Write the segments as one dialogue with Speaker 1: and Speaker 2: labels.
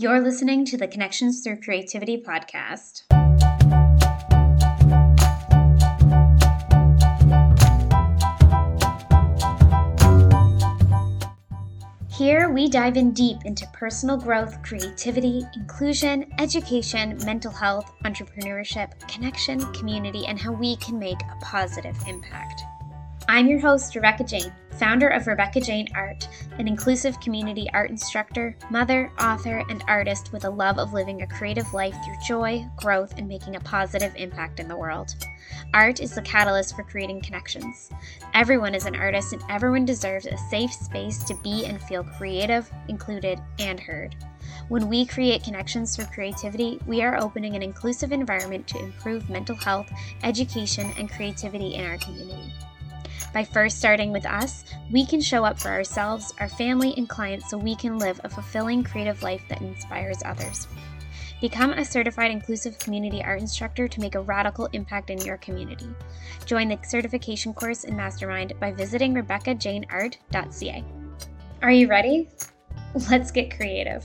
Speaker 1: You're listening to the Connections Through Creativity podcast. Here, we dive in deep into personal growth, creativity, inclusion, education, mental health, entrepreneurship, connection, community, and how we can make a positive impact. I'm your host, Rebecca Jane, founder of Rebecca Jane Art, an inclusive community art instructor, mother, author, and artist with a love of living a creative life through joy, growth, and making a positive impact in the world. Art is the catalyst for creating connections. Everyone is an artist, and everyone deserves a safe space to be and feel creative, included, and heard. When we create connections through creativity, we are opening an inclusive environment to improve mental health, education, and creativity in our community. By first starting with us, we can show up for ourselves, our family, and clients so we can live a fulfilling creative life that inspires others. Become a certified inclusive community art instructor to make a radical impact in your community. Join the certification course and mastermind by visiting RebeccaJaneArt.ca. Are you ready? Let's get creative.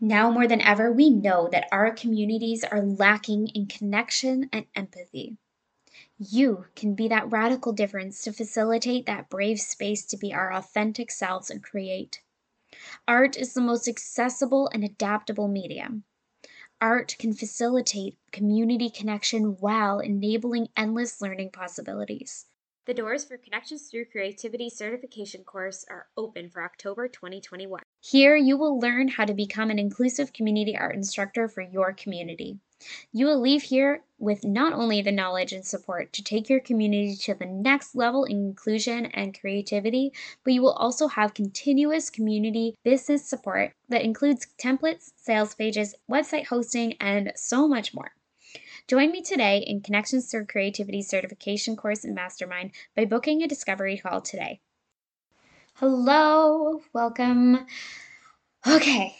Speaker 1: Now more than ever, we know that our communities are lacking in connection and empathy. You can be that radical difference to facilitate that brave space to be our authentic selves and create. Art is the most accessible and adaptable medium. Art can facilitate community connection while enabling endless learning possibilities. The doors for Connections Through Creativity certification course are open for October 2021. Here, you will learn how to become an inclusive community art instructor for your community. You will leave here with not only the knowledge and support to take your community to the next level in inclusion and creativity, but you will also have continuous community business support that includes templates, sales pages, website hosting, and so much more. Join me today in Connections Through Creativity certification course and mastermind by booking a discovery call today. Hello, welcome. Okay,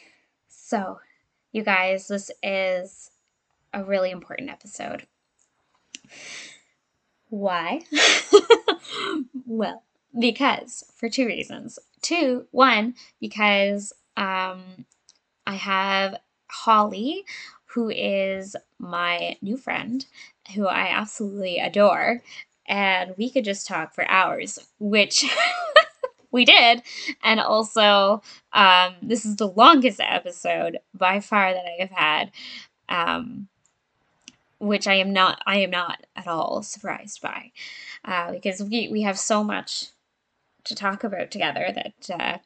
Speaker 1: so you guys, this is a really important episode. Why? well, because for two reasons. Two, one, because um, I have Holly who is my new friend, who I absolutely adore. And we could just talk for hours, which we did. And also, um, this is the longest episode by far that I have had. Um, which I am not I am not at all surprised by, uh, because we we have so much to talk about together that uh,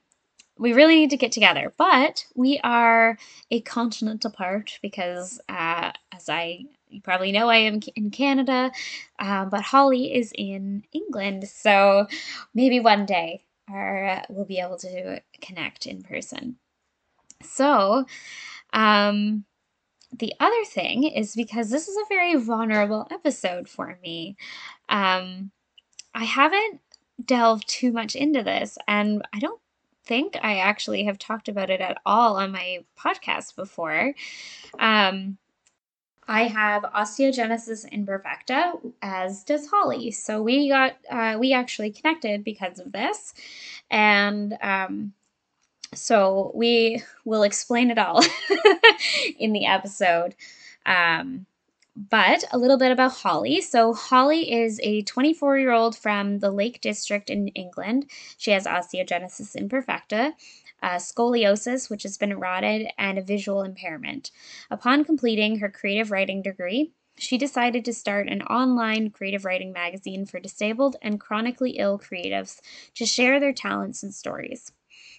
Speaker 1: we really need to get together. But we are a continent apart because, uh, as I you probably know, I am in Canada, um, but Holly is in England. So maybe one day uh, we'll be able to connect in person. So, um, the other thing is because this is a very vulnerable episode for me. Um, I haven't delved too much into this, and I don't think I actually have talked about it at all on my podcast before. Um, I have osteogenesis imperfecta, as does Holly. So we got uh, we actually connected because of this, and um, so we will explain it all in the episode. Um, but a little bit about Holly. So, Holly is a 24 year old from the Lake District in England. She has osteogenesis imperfecta, uh, scoliosis, which has been rodded, and a visual impairment. Upon completing her creative writing degree, she decided to start an online creative writing magazine for disabled and chronically ill creatives to share their talents and stories.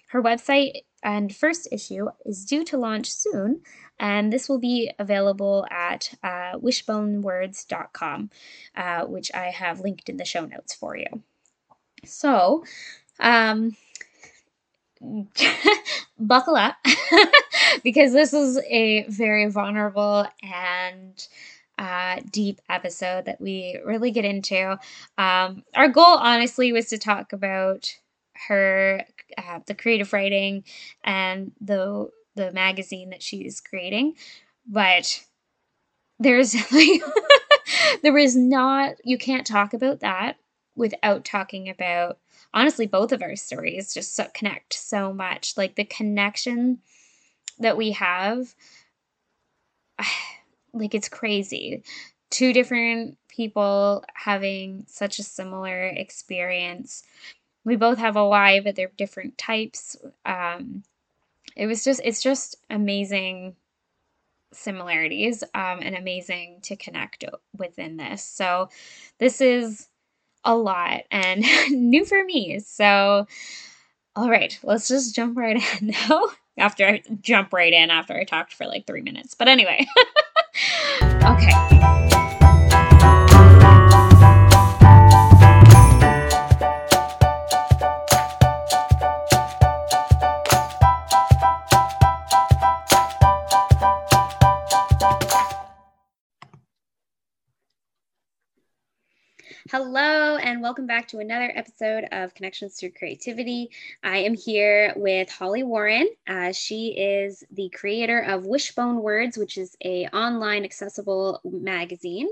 Speaker 1: Her website and first issue is due to launch soon, and this will be available at uh, wishbonewords.com, uh, which I have linked in the show notes for you. So, um, buckle up because this is a very vulnerable and uh, deep episode that we really get into. Um, our goal, honestly, was to talk about her, uh, the creative writing and the the magazine that she's creating, but there's like there is not you can't talk about that without talking about honestly both of our stories just so connect so much. Like the connection that we have like it's crazy. Two different people having such a similar experience. We both have OI but they're different types. Um it was just it's just amazing similarities um, and amazing to connect within this. So, this is a lot and new for me. So, all right, let's just jump right in now. After I jump right in after I talked for like three minutes. But anyway, okay. Hello, and welcome back to another episode of Connections Through Creativity. I am here with Holly Warren. Uh, she is the creator of Wishbone Words, which is a online accessible magazine,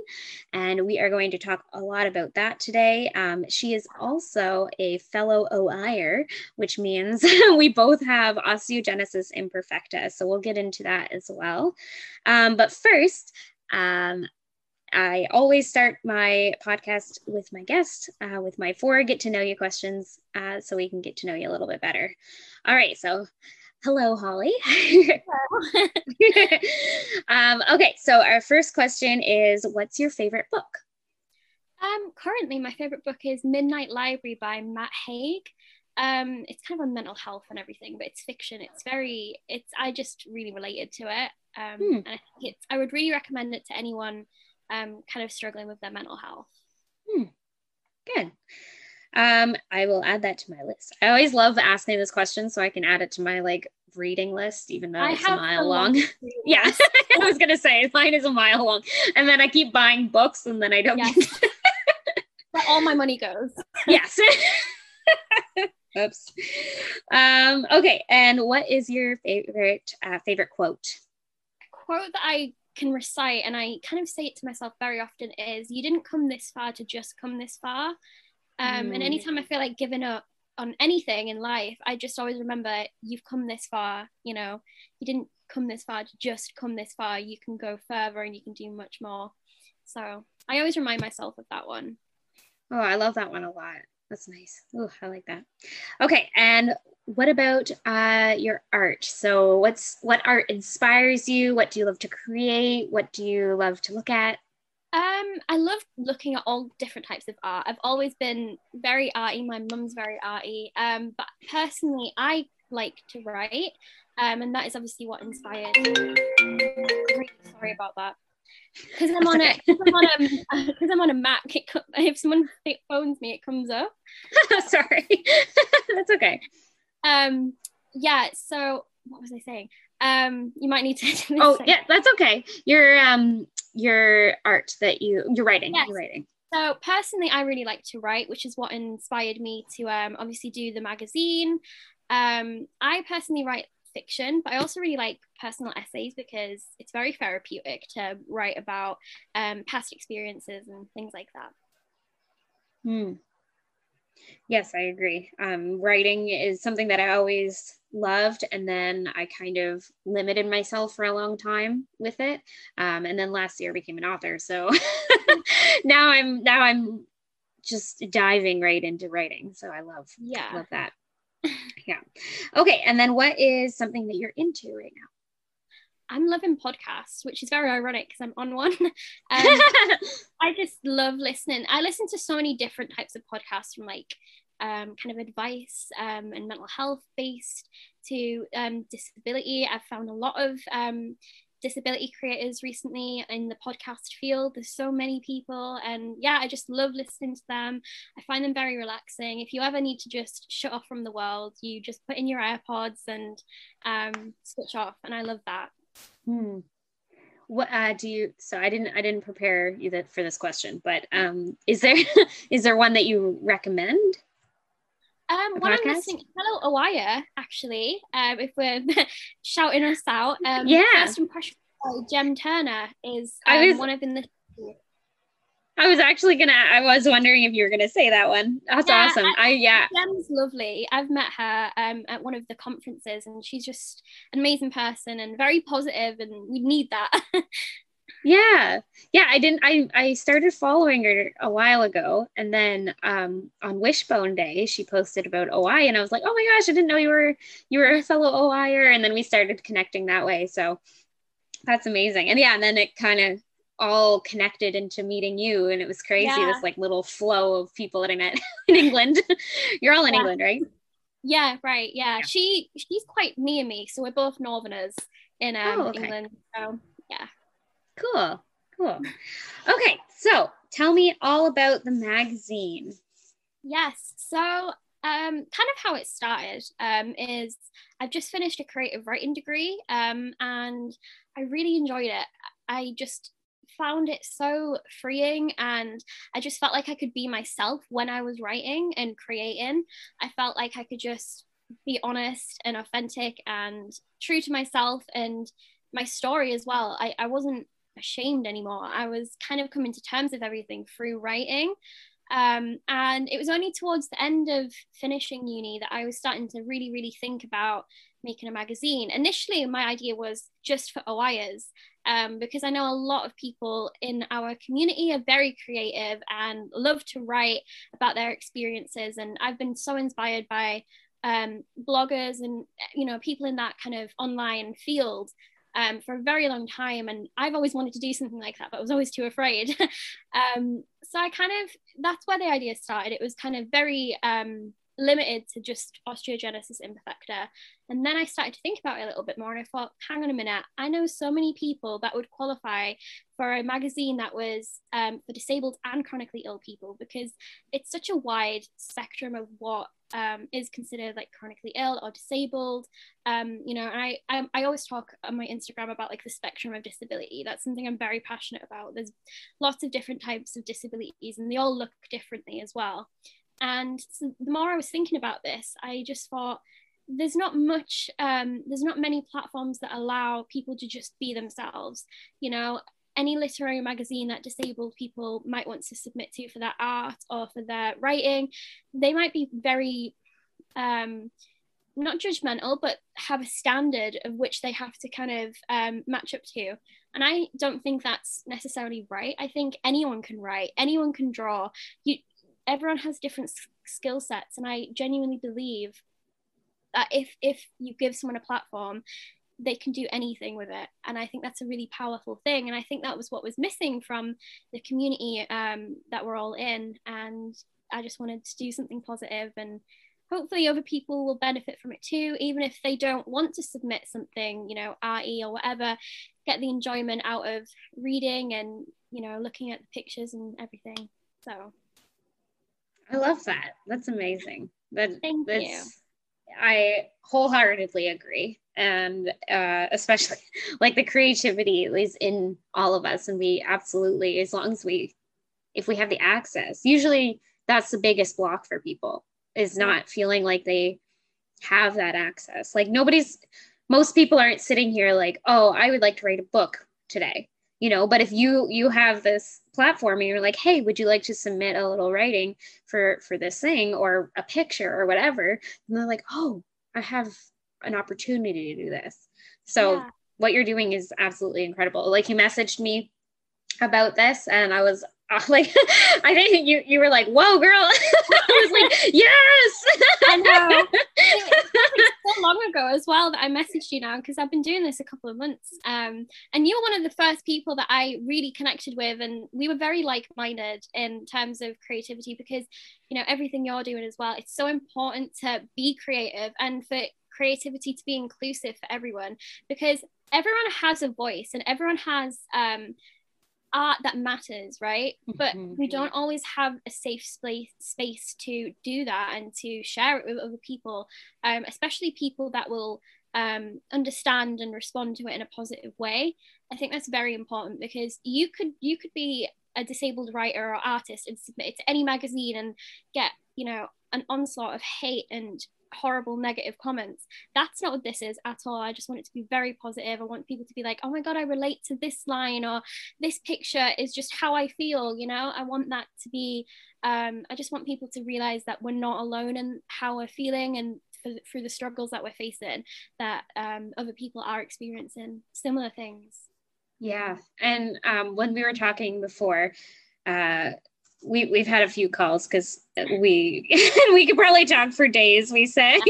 Speaker 1: and we are going to talk a lot about that today. Um, she is also a fellow OIer, which means we both have osteogenesis imperfecta, so we'll get into that as well. Um, but first, um, I always start my podcast with my guest, uh, with my four get to know you questions, uh, so we can get to know you a little bit better. All right, so hello, Holly. Hello. um, okay, so our first question is What's your favorite book?
Speaker 2: Um, currently, my favorite book is Midnight Library by Matt Haig. Um, it's kind of on mental health and everything, but it's fiction. It's very, it's, I just really related to it. Um, hmm. And I think it's, I would really recommend it to anyone um, kind of struggling with their mental health.
Speaker 1: Hmm. Good. Um, I will add that to my list. I always love asking this question so I can add it to my like reading list, even though I it's a mile long. yeah, I was gonna say mine is a mile long, and then I keep buying books, and then I don't.
Speaker 2: Yes. but all my money goes.
Speaker 1: yes. Oops. Um, okay, and what is your favorite uh, favorite quote?
Speaker 2: quote that I can recite and I kind of say it to myself very often is you didn't come this far to just come this far. Um, mm. And anytime I feel like giving up on anything in life, I just always remember you've come this far, you know, you didn't come this far to just come this far. You can go further and you can do much more. So I always remind myself of that one.
Speaker 1: Oh, I love that one a lot. That's nice. Oh, I like that. Okay, and what about uh, your art? So, what's what art inspires you? What do you love to create? What do you love to look at?
Speaker 2: Um, I love looking at all different types of art. I've always been very arty. My mum's very arty. Um, but personally, I like to write, um, and that is obviously what inspired. Sorry about that because I'm on a because I'm on a because I'm on a Mac. It, if someone phones me, it comes up.
Speaker 1: Sorry, that's okay.
Speaker 2: Um, yeah. So what was I saying? Um, you might need to.
Speaker 1: oh yeah, that's okay. Your um your art that you you're writing. Yes. You're writing.
Speaker 2: So personally, I really like to write, which is what inspired me to um, obviously do the magazine. Um, I personally write fiction, but I also really like personal essays because it's very therapeutic to write about um, past experiences and things like that.
Speaker 1: Hmm. Yes, I agree. Um, writing is something that I always loved, and then I kind of limited myself for a long time with it. Um, and then last year I became an author, so now I'm now I'm just diving right into writing. So I love yeah love that yeah. Okay. And then what is something that you're into right now?
Speaker 2: I'm loving podcasts, which is very ironic because I'm on one. Um, I just love listening. I listen to so many different types of podcasts from like um, kind of advice um, and mental health based to um, disability. I've found a lot of um, disability creators recently in the podcast field. There's so many people, and yeah, I just love listening to them. I find them very relaxing. If you ever need to just shut off from the world, you just put in your AirPods and um, switch off, and I love that.
Speaker 1: Hmm. What uh, do you? So I didn't. I didn't prepare you that for this question, but um, is there is there one that you recommend?
Speaker 2: Um, when I'm listening, hello Awaya, actually, um, if we're shouting us out. Um,
Speaker 1: yeah.
Speaker 2: First impression Jem Turner is um, I was, one of in the.
Speaker 1: I was actually gonna. I was wondering if you were gonna say that one. That's yeah, awesome. I, I yeah.
Speaker 2: Jem's lovely. I've met her um, at one of the conferences, and she's just an amazing person and very positive, and we need that.
Speaker 1: yeah yeah i didn't i i started following her a while ago and then um on wishbone day she posted about oi and i was like oh my gosh i didn't know you were you were a fellow oier and then we started connecting that way so that's amazing and yeah and then it kind of all connected into meeting you and it was crazy yeah. this like little flow of people that i met in england you're all in yeah. england right
Speaker 2: yeah right yeah. yeah. she she's quite near me so we're both northerners in um, oh, okay. england so
Speaker 1: Cool. Cool. Okay. So tell me all about the magazine.
Speaker 2: Yes. So um, kind of how it started um, is I've just finished a creative writing degree um, and I really enjoyed it. I just found it so freeing and I just felt like I could be myself when I was writing and creating. I felt like I could just be honest and authentic and true to myself and my story as well. I, I wasn't ashamed anymore. I was kind of coming to terms with everything through writing. Um, and it was only towards the end of finishing uni that I was starting to really, really think about making a magazine. Initially, my idea was just for OIers, um, because I know a lot of people in our community are very creative and love to write about their experiences. And I've been so inspired by um, bloggers and you know people in that kind of online field um, for a very long time. And I've always wanted to do something like that, but I was always too afraid. um, so I kind of, that's where the idea started. It was kind of very um, limited to just osteogenesis imperfecta. And then I started to think about it a little bit more and I thought, hang on a minute, I know so many people that would qualify for a magazine that was um, for disabled and chronically ill people because it's such a wide spectrum of what um, is considered like chronically ill or disabled. Um, you know, I, I, I always talk on my Instagram about like the spectrum of disability. That's something I'm very passionate about. There's lots of different types of disabilities, and they all look differently as well. And so the more I was thinking about this, I just thought there's not much, um, there's not many platforms that allow people to just be themselves. You know, any literary magazine that disabled people might want to submit to for their art or for their writing, they might be very um, not judgmental, but have a standard of which they have to kind of um, match up to. And I don't think that's necessarily right. I think anyone can write, anyone can draw. You, everyone has different skill sets, and I genuinely believe that if if you give someone a platform they can do anything with it. And i think that's a really powerful thing. And i think that was what was missing from the community um, that we're all in. And i just wanted to do something positive and hopefully other people will benefit from it too. Even if they don't want to submit something you know re or whatever get the enjoyment out of reading and you know looking at the pictures and everything. So.
Speaker 1: I love that. That's amazing. That
Speaker 2: Thank
Speaker 1: that's
Speaker 2: you.
Speaker 1: i wholeheartedly agree and uh, especially like the creativity is in all of us and we absolutely as long as we if we have the access usually that's the biggest block for people is not feeling like they have that access. Like nobody's most people aren't sitting here like oh i would like to write a book today you know? But if you you have this platform and you're like hey would you like to submit a little writing for for this thing or a picture or whatever? And they're like oh i have an opportunity to do this. So yeah. what you're doing is absolutely incredible. Like you messaged me about this and I was like I think you you were like, "Whoa, girl!" I was like, "Yes!"
Speaker 2: I know. It so long ago as well that I messaged you now because I've been doing this a couple of months. Um, and you were one of the first people that I really connected with, and we were very like-minded in terms of creativity because you know everything you're doing as well. It's so important to be creative and for creativity to be inclusive for everyone because everyone has a voice and everyone has um, art that matters, right? But mm-hmm. we don't always have a safe space space to do that and to share it with other people, um, especially people that will um, understand and respond to it in a positive way. I think that's very important because you could you could be a disabled writer or artist and submit it to any magazine and get you know an onslaught of hate and horrible negative comments. That's not what this is at all. I just want it to be very positive. I want people to be like, oh my God, I relate to this line or this picture is just how I feel, you know? I want that to be, um, I just want people to realize that we're not alone in how we're feeling and for, through the struggles that we're facing, that um, other people are experiencing similar things.
Speaker 1: Yeah. And um, when we were talking before, uh, we we've had a few calls because we we could probably talk for days. We said,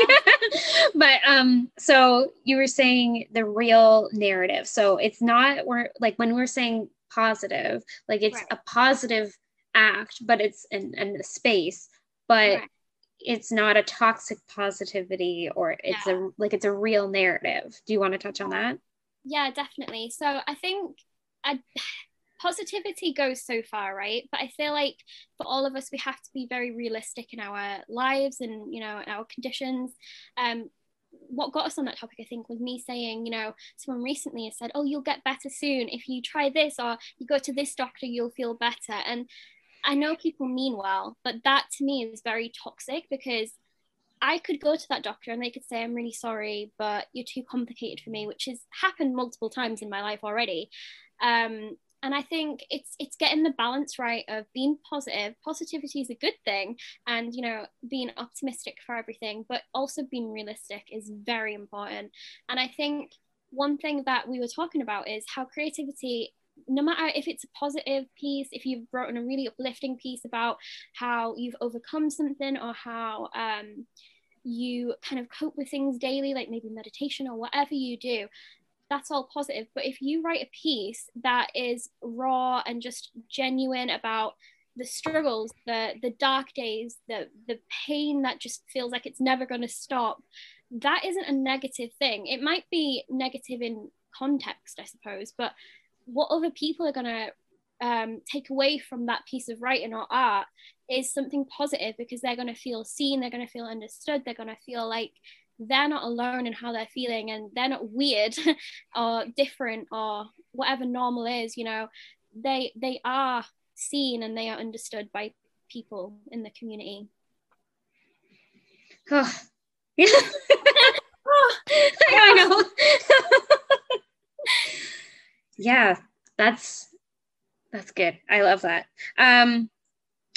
Speaker 1: but um, so you were saying the real narrative. So it's not we're like when we're saying positive, like it's right. a positive act, but it's in, in the space, but right. it's not a toxic positivity or it's yeah. a like it's a real narrative. Do you want to touch on that?
Speaker 2: Yeah, definitely. So I think I positivity goes so far, right? But I feel like for all of us, we have to be very realistic in our lives and, you know, in our conditions. Um, what got us on that topic, I think, was me saying, you know, someone recently has said, oh, you'll get better soon. If you try this or you go to this doctor, you'll feel better. And I know people mean well, but that to me is very toxic because I could go to that doctor and they could say, I'm really sorry, but you're too complicated for me, which has happened multiple times in my life already. Um, and i think it's it's getting the balance right of being positive. Positivity is a good thing and you know being optimistic for everything but also being realistic is very important. And i think one thing that we were talking about is how creativity no matter if it's a positive piece, if you've written a really uplifting piece about how you've overcome something or how um, you kind of cope with things daily, like maybe meditation or whatever you do, that's all positive. But if you write a piece that is raw and just genuine about the struggles, the the dark days, the the pain that just feels like it's never going to stop, that isn't a negative thing. It might be negative in context, I suppose, but what other people are going to um, take away from that piece of writing or art is something positive because they're going to feel seen, they're going to feel understood, they're going to feel like they're not alone in how they're feeling and they're not weird or different or whatever normal is you know they they are seen and they are understood by people in the community
Speaker 1: oh. yeah. oh, I know yeah that's that's good i love that um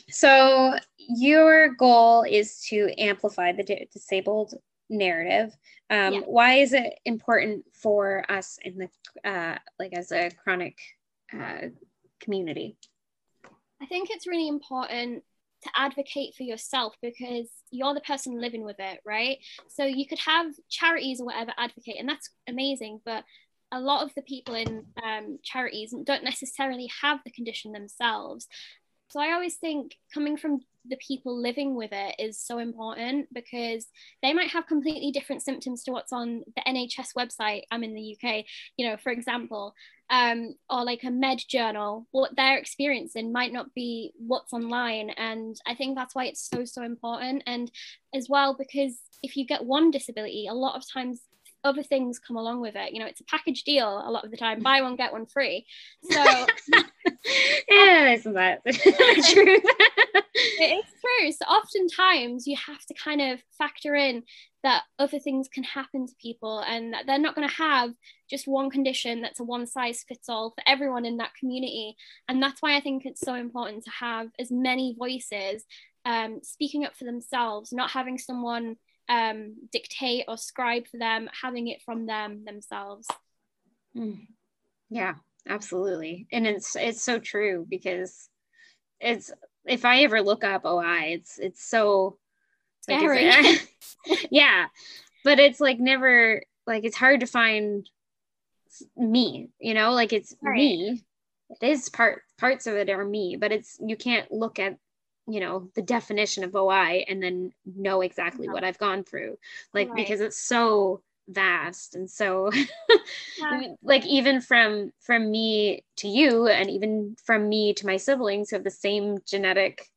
Speaker 1: so your goal is to amplify the disabled narrative. Um, yeah. why is it important for us in the uh, like as a chronic uh, community?
Speaker 2: I think it's really important to advocate for yourself because you're the person living with it right? So you could have charities or whatever advocate and that's amazing but a lot of the people in um, charities don't necessarily have the condition themselves so I always think coming from the people living with it is so important because they might have completely different symptoms to what's on the NHS website. I'm in the UK, you know, for example, um, or like a med journal, what they're experiencing might not be what's online. And I think that's why it's so, so important. And as well, because if you get one disability, a lot of times other things come along with it. You know, it's a package deal a lot of the time, buy one, get one free. So
Speaker 1: yeah, isn't that true?
Speaker 2: it is true. So oftentimes you have to kind of factor in that other things can happen to people and that they're not going to have just one condition that's a one size fits all for everyone in that community. And that's why I think it's so important to have as many voices um, speaking up for themselves, not having someone um, dictate or scribe for them, having it from them themselves.
Speaker 1: Mm. Yeah, absolutely. And it's it's so true because it's if I ever look up OI, it's it's so
Speaker 2: scary.
Speaker 1: Like, yeah. But it's like never like it's hard to find me, you know, like it's right. me. It is part parts of it are me, but it's you can't look at you know the definition of oi and then know exactly yeah. what i've gone through like right. because it's so vast and so yeah. like even from from me to you and even from me to my siblings who have the same genetic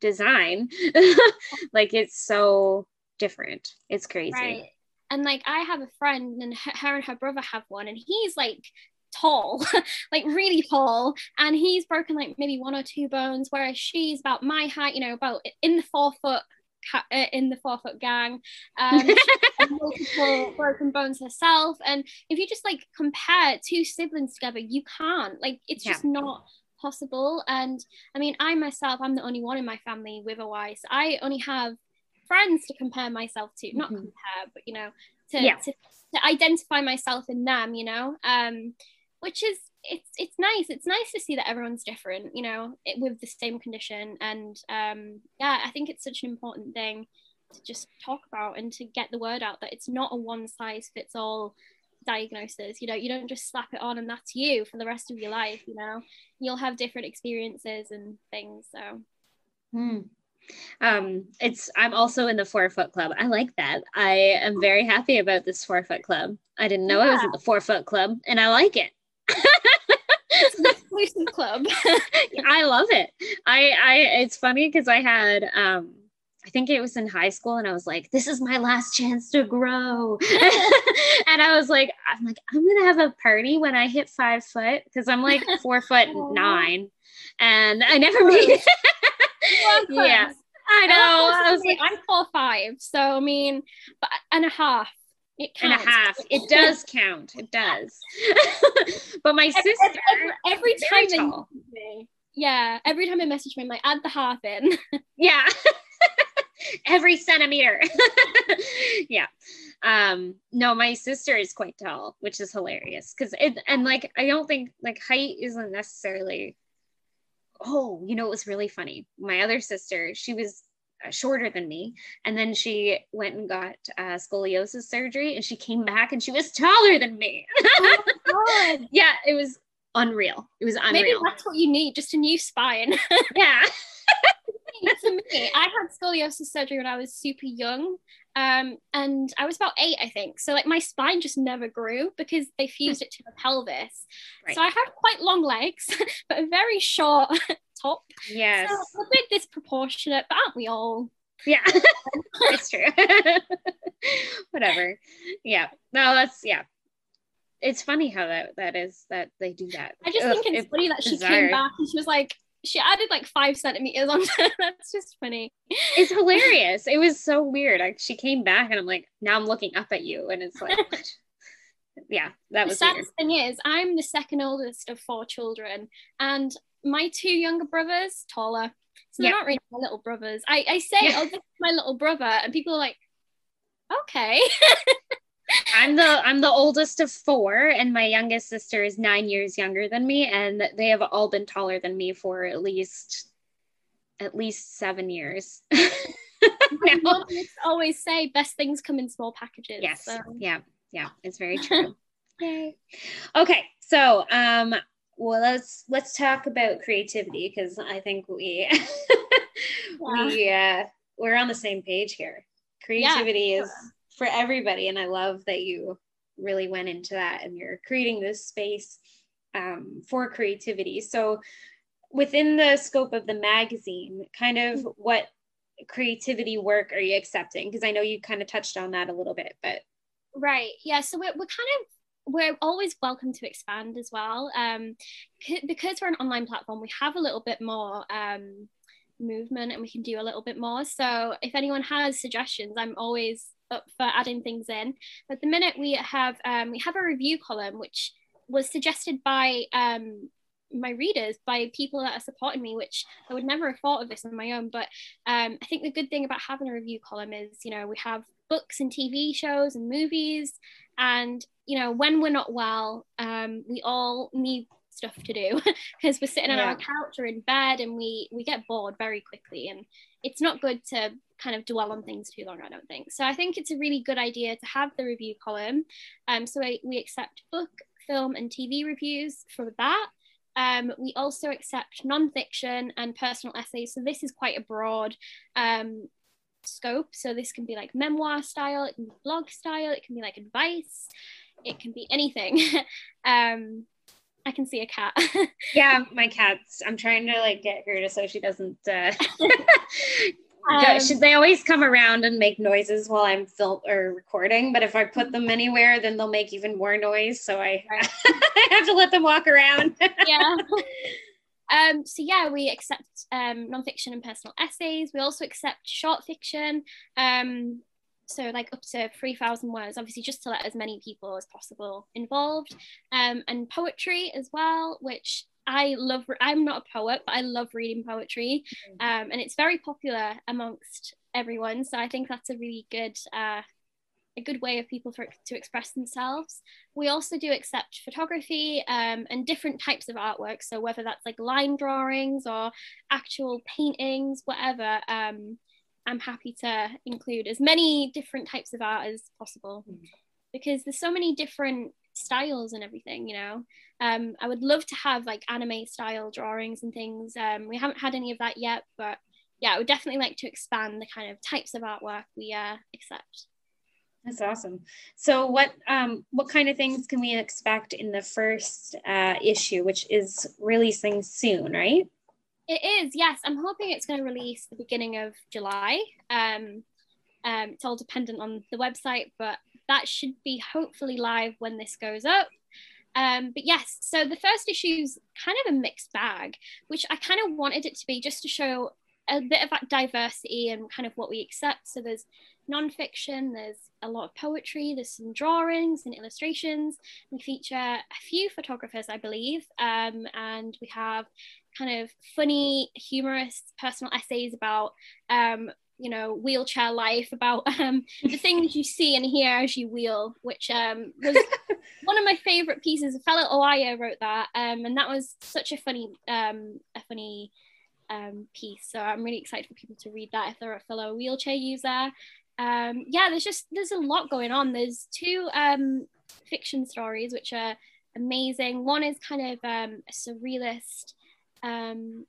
Speaker 1: design like it's so different it's crazy right.
Speaker 2: and like i have a friend and her and her brother have one and he's like tall, like really tall, and he's broken like maybe one or two bones, whereas she's about my height, you know, about in the four foot uh, in the four foot gang. Um, multiple broken bones herself, and if you just like compare two siblings together, you can't. Like it's just not possible. And I mean, I myself, I'm the only one in my family with OI, so I only have friends to compare myself to, not mm-hmm. compare, but you know, to, yeah. to to identify myself in them. You know, um, which is it's it's nice. It's nice to see that everyone's different you know it, with the same condition. And um yeah i think it's such an important thing to just talk about and to get the word out that it's not a one size fits all diagnosis. You know you don't just slap it on and that's you for the rest of your life you know. You'll have different experiences and things so.
Speaker 1: Hmm. um it's i'm also in the four foot club. I like that. I am very happy about this four foot club. I didn't know yeah. i was in the four foot club and i like it
Speaker 2: exclusive club.
Speaker 1: I love it. I I it's funny because I had um I think it was in high school and I was like, this is my last chance to grow. and I was like, I'm like, I'm gonna have a party when I hit five foot because I'm like four foot nine. And I never made it. yeah. I know. I was like,
Speaker 2: I'm four five. So I mean, but and a half.
Speaker 1: It counts. and a half. It does count. It does. but my sister
Speaker 2: every, every, time me, yeah, every time I message me, I'm like, add the half in.
Speaker 1: yeah. every centimeter. yeah. Um, no, my sister is quite tall, which is hilarious. Cause it and like I don't think like height isn't necessarily oh, you know, it was really funny. My other sister, she was shorter than me. And then she went and got uh, scoliosis surgery and she came back and she was taller than me. Oh yeah, it was unreal. It was unreal. Maybe
Speaker 2: that's what you need, just a new spine.
Speaker 1: yeah.
Speaker 2: to me, I had scoliosis surgery when I was super young. Um, and I was about eight, I think. So like my spine just never grew because they fused it to the pelvis. Right. So I had quite long legs, but a very short top.
Speaker 1: Yes.
Speaker 2: So a bit disproportionate, but aren't we all?
Speaker 1: Yeah, it's true. Whatever. Yeah. No, that's yeah. It's funny how that that is that they do that.
Speaker 2: I just Ugh, think it's, funny that she came back and she was like, she added like five centimeters on that's just funny
Speaker 1: it's hilarious it was so weird I, she came back and i'm like now i'm looking up at you and it's like yeah that was
Speaker 2: the saddest thing is i'm the second oldest of four children and my two younger brothers taller so they're not really my little brothers i, I say yeah. oh this is my little brother and people are like okay
Speaker 1: I'm the I'm the oldest of four, and my youngest sister is nine years younger than me, and they have all been taller than me for at least at least seven years.
Speaker 2: Mom always say best things come in small packages.
Speaker 1: Yes. So. Yeah. Yeah. It's very true. Yay. Okay. So um well let's let's talk about creativity because I think we yeah. we uh we're on the same page here. Creativity yeah, is for everybody. And I love that you really went into that and you're creating this space um, for creativity. So, within the scope of the magazine, kind of mm-hmm. what creativity work are you accepting? Because I know you kind of touched on that a little bit, but.
Speaker 2: Right. Yeah. So, we're, we're kind of we're always welcome to expand as well um, because we're an online platform we have a little bit more um, movement and we can do a little bit more so if anyone has suggestions i'm always up for adding things in. At the minute, we have um, we have a review column which was suggested by um, my readers, by people that are supporting me, which I would never have thought of this on my own. But um, I think the good thing about having a review column is, you know, we have books and TV shows and movies, and you know, when we're not well, um, we all need stuff to do because we're sitting on yeah. our couch or in bed and we we get bored very quickly and it's not good to kind of dwell on things too long, I don't think. So I think it's a really good idea to have the review column. Um, so I, we accept book, film, and TV reviews for that. Um, we also accept nonfiction and personal essays. So this is quite a broad um, scope. So this can be like memoir style, it can be blog style, it can be like advice, it can be anything. um, I can see a cat.
Speaker 1: yeah, my cat's. I'm trying to like get her to so she doesn't uh, um, they always come around and make noises while I'm film or recording, but if I put them anywhere, then they'll make even more noise. So I, I have to let them walk around.
Speaker 2: yeah. Um, so yeah, we accept um, nonfiction and personal essays. We also accept short fiction. Um, so like up to 3000 words obviously just to let as many people as possible involved um, and poetry as well which i love i'm not a poet but i love reading poetry mm. um, and it's very popular amongst everyone so i think that's a really good uh, a good way of people for, to express themselves. We also do accept photography um, and different types of artwork. So whether that's like line drawings or actual paintings, whatever, um, I'm happy to include as many different types of art as possible mm. because there's so many different styles and everything, you know. Um, I would love to have like anime style drawings and things. Um, we haven't had any of that yet, but yeah, I would definitely like to expand the kind of types of artwork we uh, accept.
Speaker 1: That's awesome. So, what um, what kind of things can we expect in the first uh, issue, which is releasing soon, right?
Speaker 2: It is, yes. I'm hoping it's going to release the beginning of July. Um, um, it's all dependent on the website, but that should be hopefully live when this goes up. Um, but yes, so the first issue is kind of a mixed bag, which I kind of wanted it to be just to show a bit of diversity and kind of what we accept. So there's nonfiction, there's a lot of poetry, there's some drawings and illustrations. We feature a few photographers, I believe, um, and we have kind of funny, humorous personal essays about, um, you know, wheelchair life, about um, the things you see and hear as you wheel, which um, was one of my favorite pieces. A fellow OIer wrote that, um, and that was such a funny, um, a funny um, piece. So I'm really excited for people to read that if they're a fellow wheelchair user. Um, yeah, there's just there's a lot going on. There's two um, fiction stories which are amazing. One is kind of um, a surrealist um,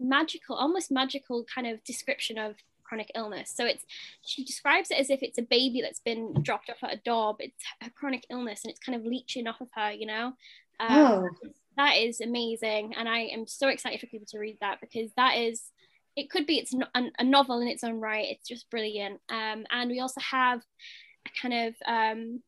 Speaker 2: magical, almost magical kind of description of chronic illness. So it's she describes it as if it's a baby that's been dropped off at a door, but it's a chronic illness and it's kind of leeching off of her, you know. Um, oh. That is amazing, and I am so excited for people to read that because that is. It could be it's a novel in its own right. It's just brilliant. Um, and we also have a kind of um,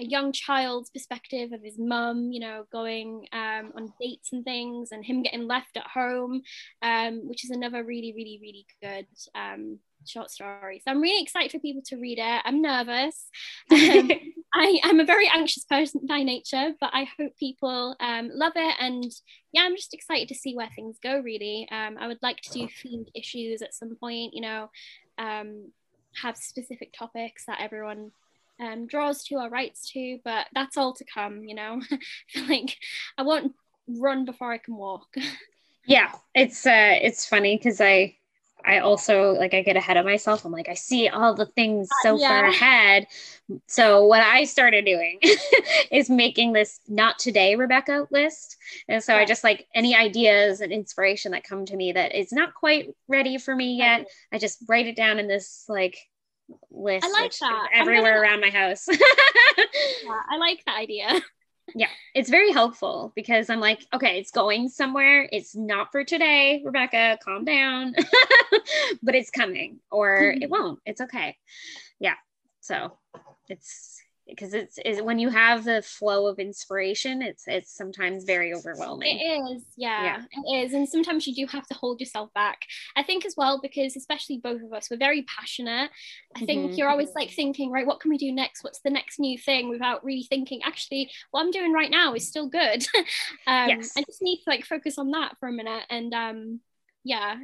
Speaker 2: a young child's perspective of his mum, you know, going um, on dates and things, and him getting left at home, um, which is another really, really, really good um, short story. So I'm really excited for people to read it. I'm nervous. Um, I, am a very anxious person by nature, but I hope people um, love it. And yeah, I'm just excited to see where things go. Really, um, I would like to do themed issues at some point. You know, have specific topics that everyone um, draws to or writes to, but that's all to come, you know. like I won't run before I can walk.
Speaker 1: yeah, it's uh it's funny because I I also like I get ahead of myself. I'm like, I see all the things uh, so yeah. far ahead. So what I started doing is making this not today Rebecca list. And so I just like any ideas and inspiration that come to me that is not quite ready for me yet. I just write it down in this like list. I like that. Everywhere gonna... around my house.
Speaker 2: yeah, I like that idea.
Speaker 1: Yeah, it's very helpful because I'm like, okay, it's going somewhere. It's not for today, Rebecca. Calm down, but it's coming, or hmm. it won't. It's okay. Yeah. So it's because it's, when you have the flow of inspiration it's it's sometimes very overwhelming.
Speaker 2: It is yeah, yeah, it is and sometimes you do have to hold yourself back. I think as well because especially both of us we're very passionate. I think mm-hmm. you're always like thinking right what can we do next? What's the next new thing? without really thinking actually what i'm doing right now is still good. Um yes. i just need to like focus on that for a minute and um yeah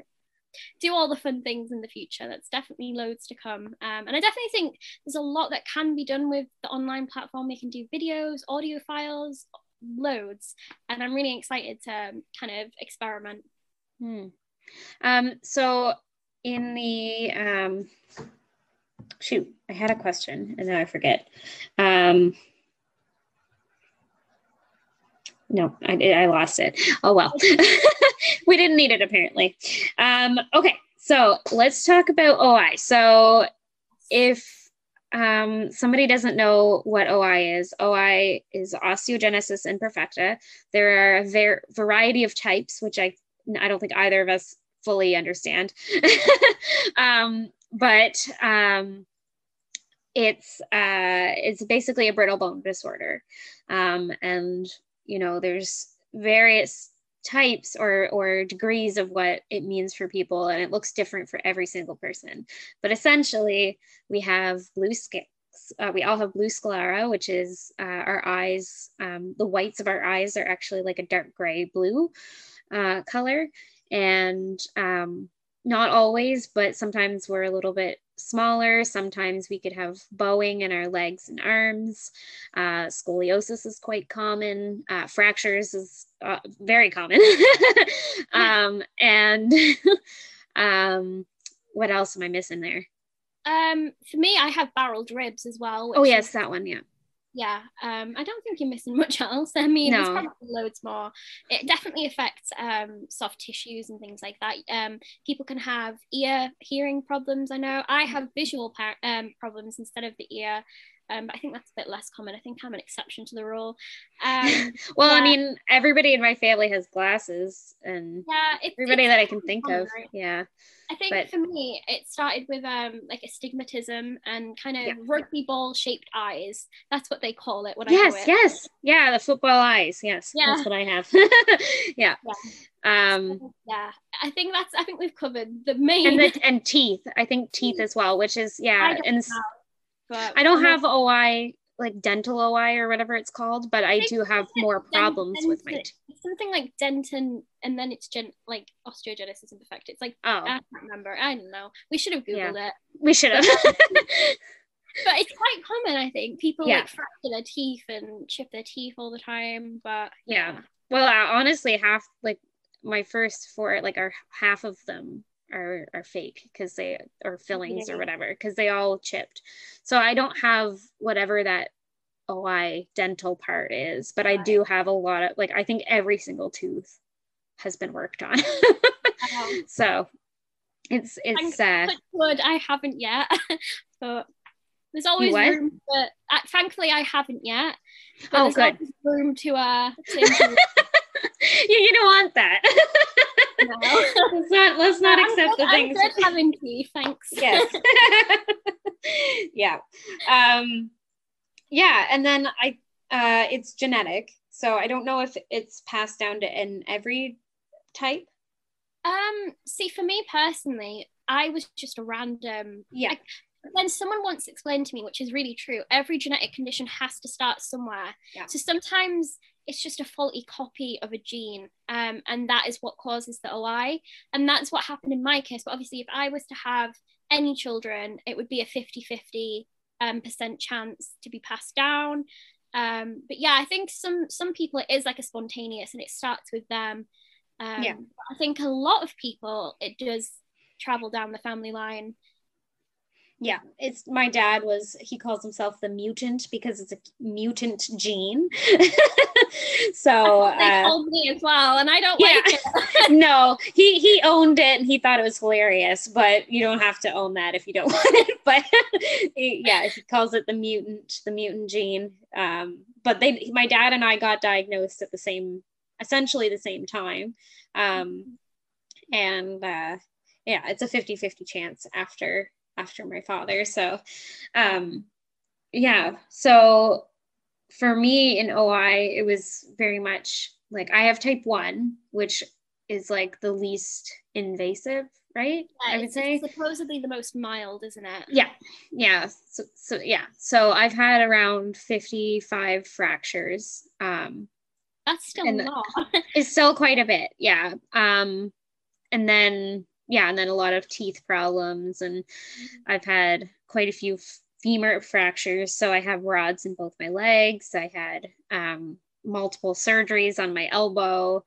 Speaker 2: do all the fun things in the future. That's definitely loads to come. Um, and I definitely think there's a lot that can be done with the online platform. We can do videos, audio files, loads. And I'm really excited to kind of experiment.
Speaker 1: Hmm. Um, so in the um, shoot, I had a question and now I forget. Um, no, I, I lost it. Oh well. we didn't need it apparently. Um, okay, so let's talk about OI. So if um, somebody doesn't know what OI is, OI is osteogenesis imperfecta. There are a ver- variety of types, which I I don't think either of us fully understand. um, but um, it's uh, it's basically a brittle bone disorder, um, and you know there's various types or or degrees of what it means for people and it looks different for every single person. But essentially we have blue skin uh, we all have blue sclera which is uh, our eyes um, the whites of our eyes are actually like a dark gray blue uh, color. And um, not always but sometimes we're a little bit smaller. Sometimes we could have bowing in our legs and arms. Uh, scoliosis is quite common. Uh, fractures is uh, very common. um, and um, what else am I missing there?
Speaker 2: Um, for me, I have barreled ribs as well.
Speaker 1: Oh yes, that one. Yeah
Speaker 2: yeah um i don't think you're missing much else. I mean no. there's probably loads more. It definitely affects um soft tissues and things like that. Um people can have ear hearing problems i know. I have visual par- um problems instead of the ear um, but I think that's a bit less common. I think I'm an exception to the rule. Um,
Speaker 1: well, I mean, everybody in my family has glasses, and yeah, it's, everybody it's that I can think common, of. Right? Yeah.
Speaker 2: I think but, for me, it started with um like astigmatism and kind of yeah. rugby ball shaped eyes. That's what they call it. What
Speaker 1: yes,
Speaker 2: I
Speaker 1: yes, yeah, the football eyes. Yes, yeah. that's what I have. yeah. yeah. Um.
Speaker 2: Yeah, I think that's. I think we've covered the main
Speaker 1: and the, and teeth. I think teeth as well, which is yeah, and but I don't have OI like dental OI or whatever it's called, but I do have more problems with my teeth.
Speaker 2: Something like dentin, and then it's gen like osteogenesis imperfecta. It's like oh. I can't remember. I don't know. We should have googled yeah. it.
Speaker 1: We should have.
Speaker 2: but it's quite common, I think. People yeah. like fracture their teeth and chip their teeth all the time. But
Speaker 1: yeah, yeah. well, uh, honestly, half like my first four, like are half of them are are fake because they are fillings yeah. or whatever because they all chipped. So I don't have whatever that OI dental part is, but I do have a lot of like I think every single tooth has been worked on. so it's it's uh
Speaker 2: good I haven't yet. but there's always room but uh, thankfully I haven't yet. But oh good. room to uh to
Speaker 1: you don't want that. Let's not let's not accept good, the things.
Speaker 2: I'm good having tea, thanks.
Speaker 1: Yes. yeah. Um yeah, and then I uh it's genetic. So I don't know if it's passed down to in every type.
Speaker 2: Um, see, for me personally, I was just a random.
Speaker 1: Yeah. I,
Speaker 2: then someone once explained to me, which is really true, every genetic condition has to start somewhere. Yeah. So sometimes it's just a faulty copy of a gene, um, and that is what causes the OI. And that's what happened in my case. But obviously, if I was to have any children, it would be a 50 50 um, percent chance to be passed down. Um, but yeah, I think some some people it is like a spontaneous, and it starts with them. Um, yeah. I think a lot of people it does travel down the family line
Speaker 1: yeah it's my dad was he calls himself the mutant because it's a mutant gene. So
Speaker 2: uh, told me as well and i don't yeah. like
Speaker 1: it. No he he owned it and he thought it was hilarious but you don't have to own that if you don't want it but he, yeah he calls it the mutant the mutant gene. Um but they my dad and i got diagnosed at the same essentially the same time. Um and uh yeah it's a 50 50 chance after after my father. So, um, yeah. So for me in OI, it was very much like I have type one, which is like the least invasive, right?
Speaker 2: Yeah, I would say supposedly the most mild, isn't it?
Speaker 1: Yeah, yeah. So, so yeah. So I've had around fifty-five fractures. Um,
Speaker 2: That's still a lot.
Speaker 1: it's still quite a bit, yeah. Um, and then yeah, and then a lot of teeth problems. And I've had quite a few femur fractures. So I have rods in both my legs. I had um, multiple surgeries on my elbow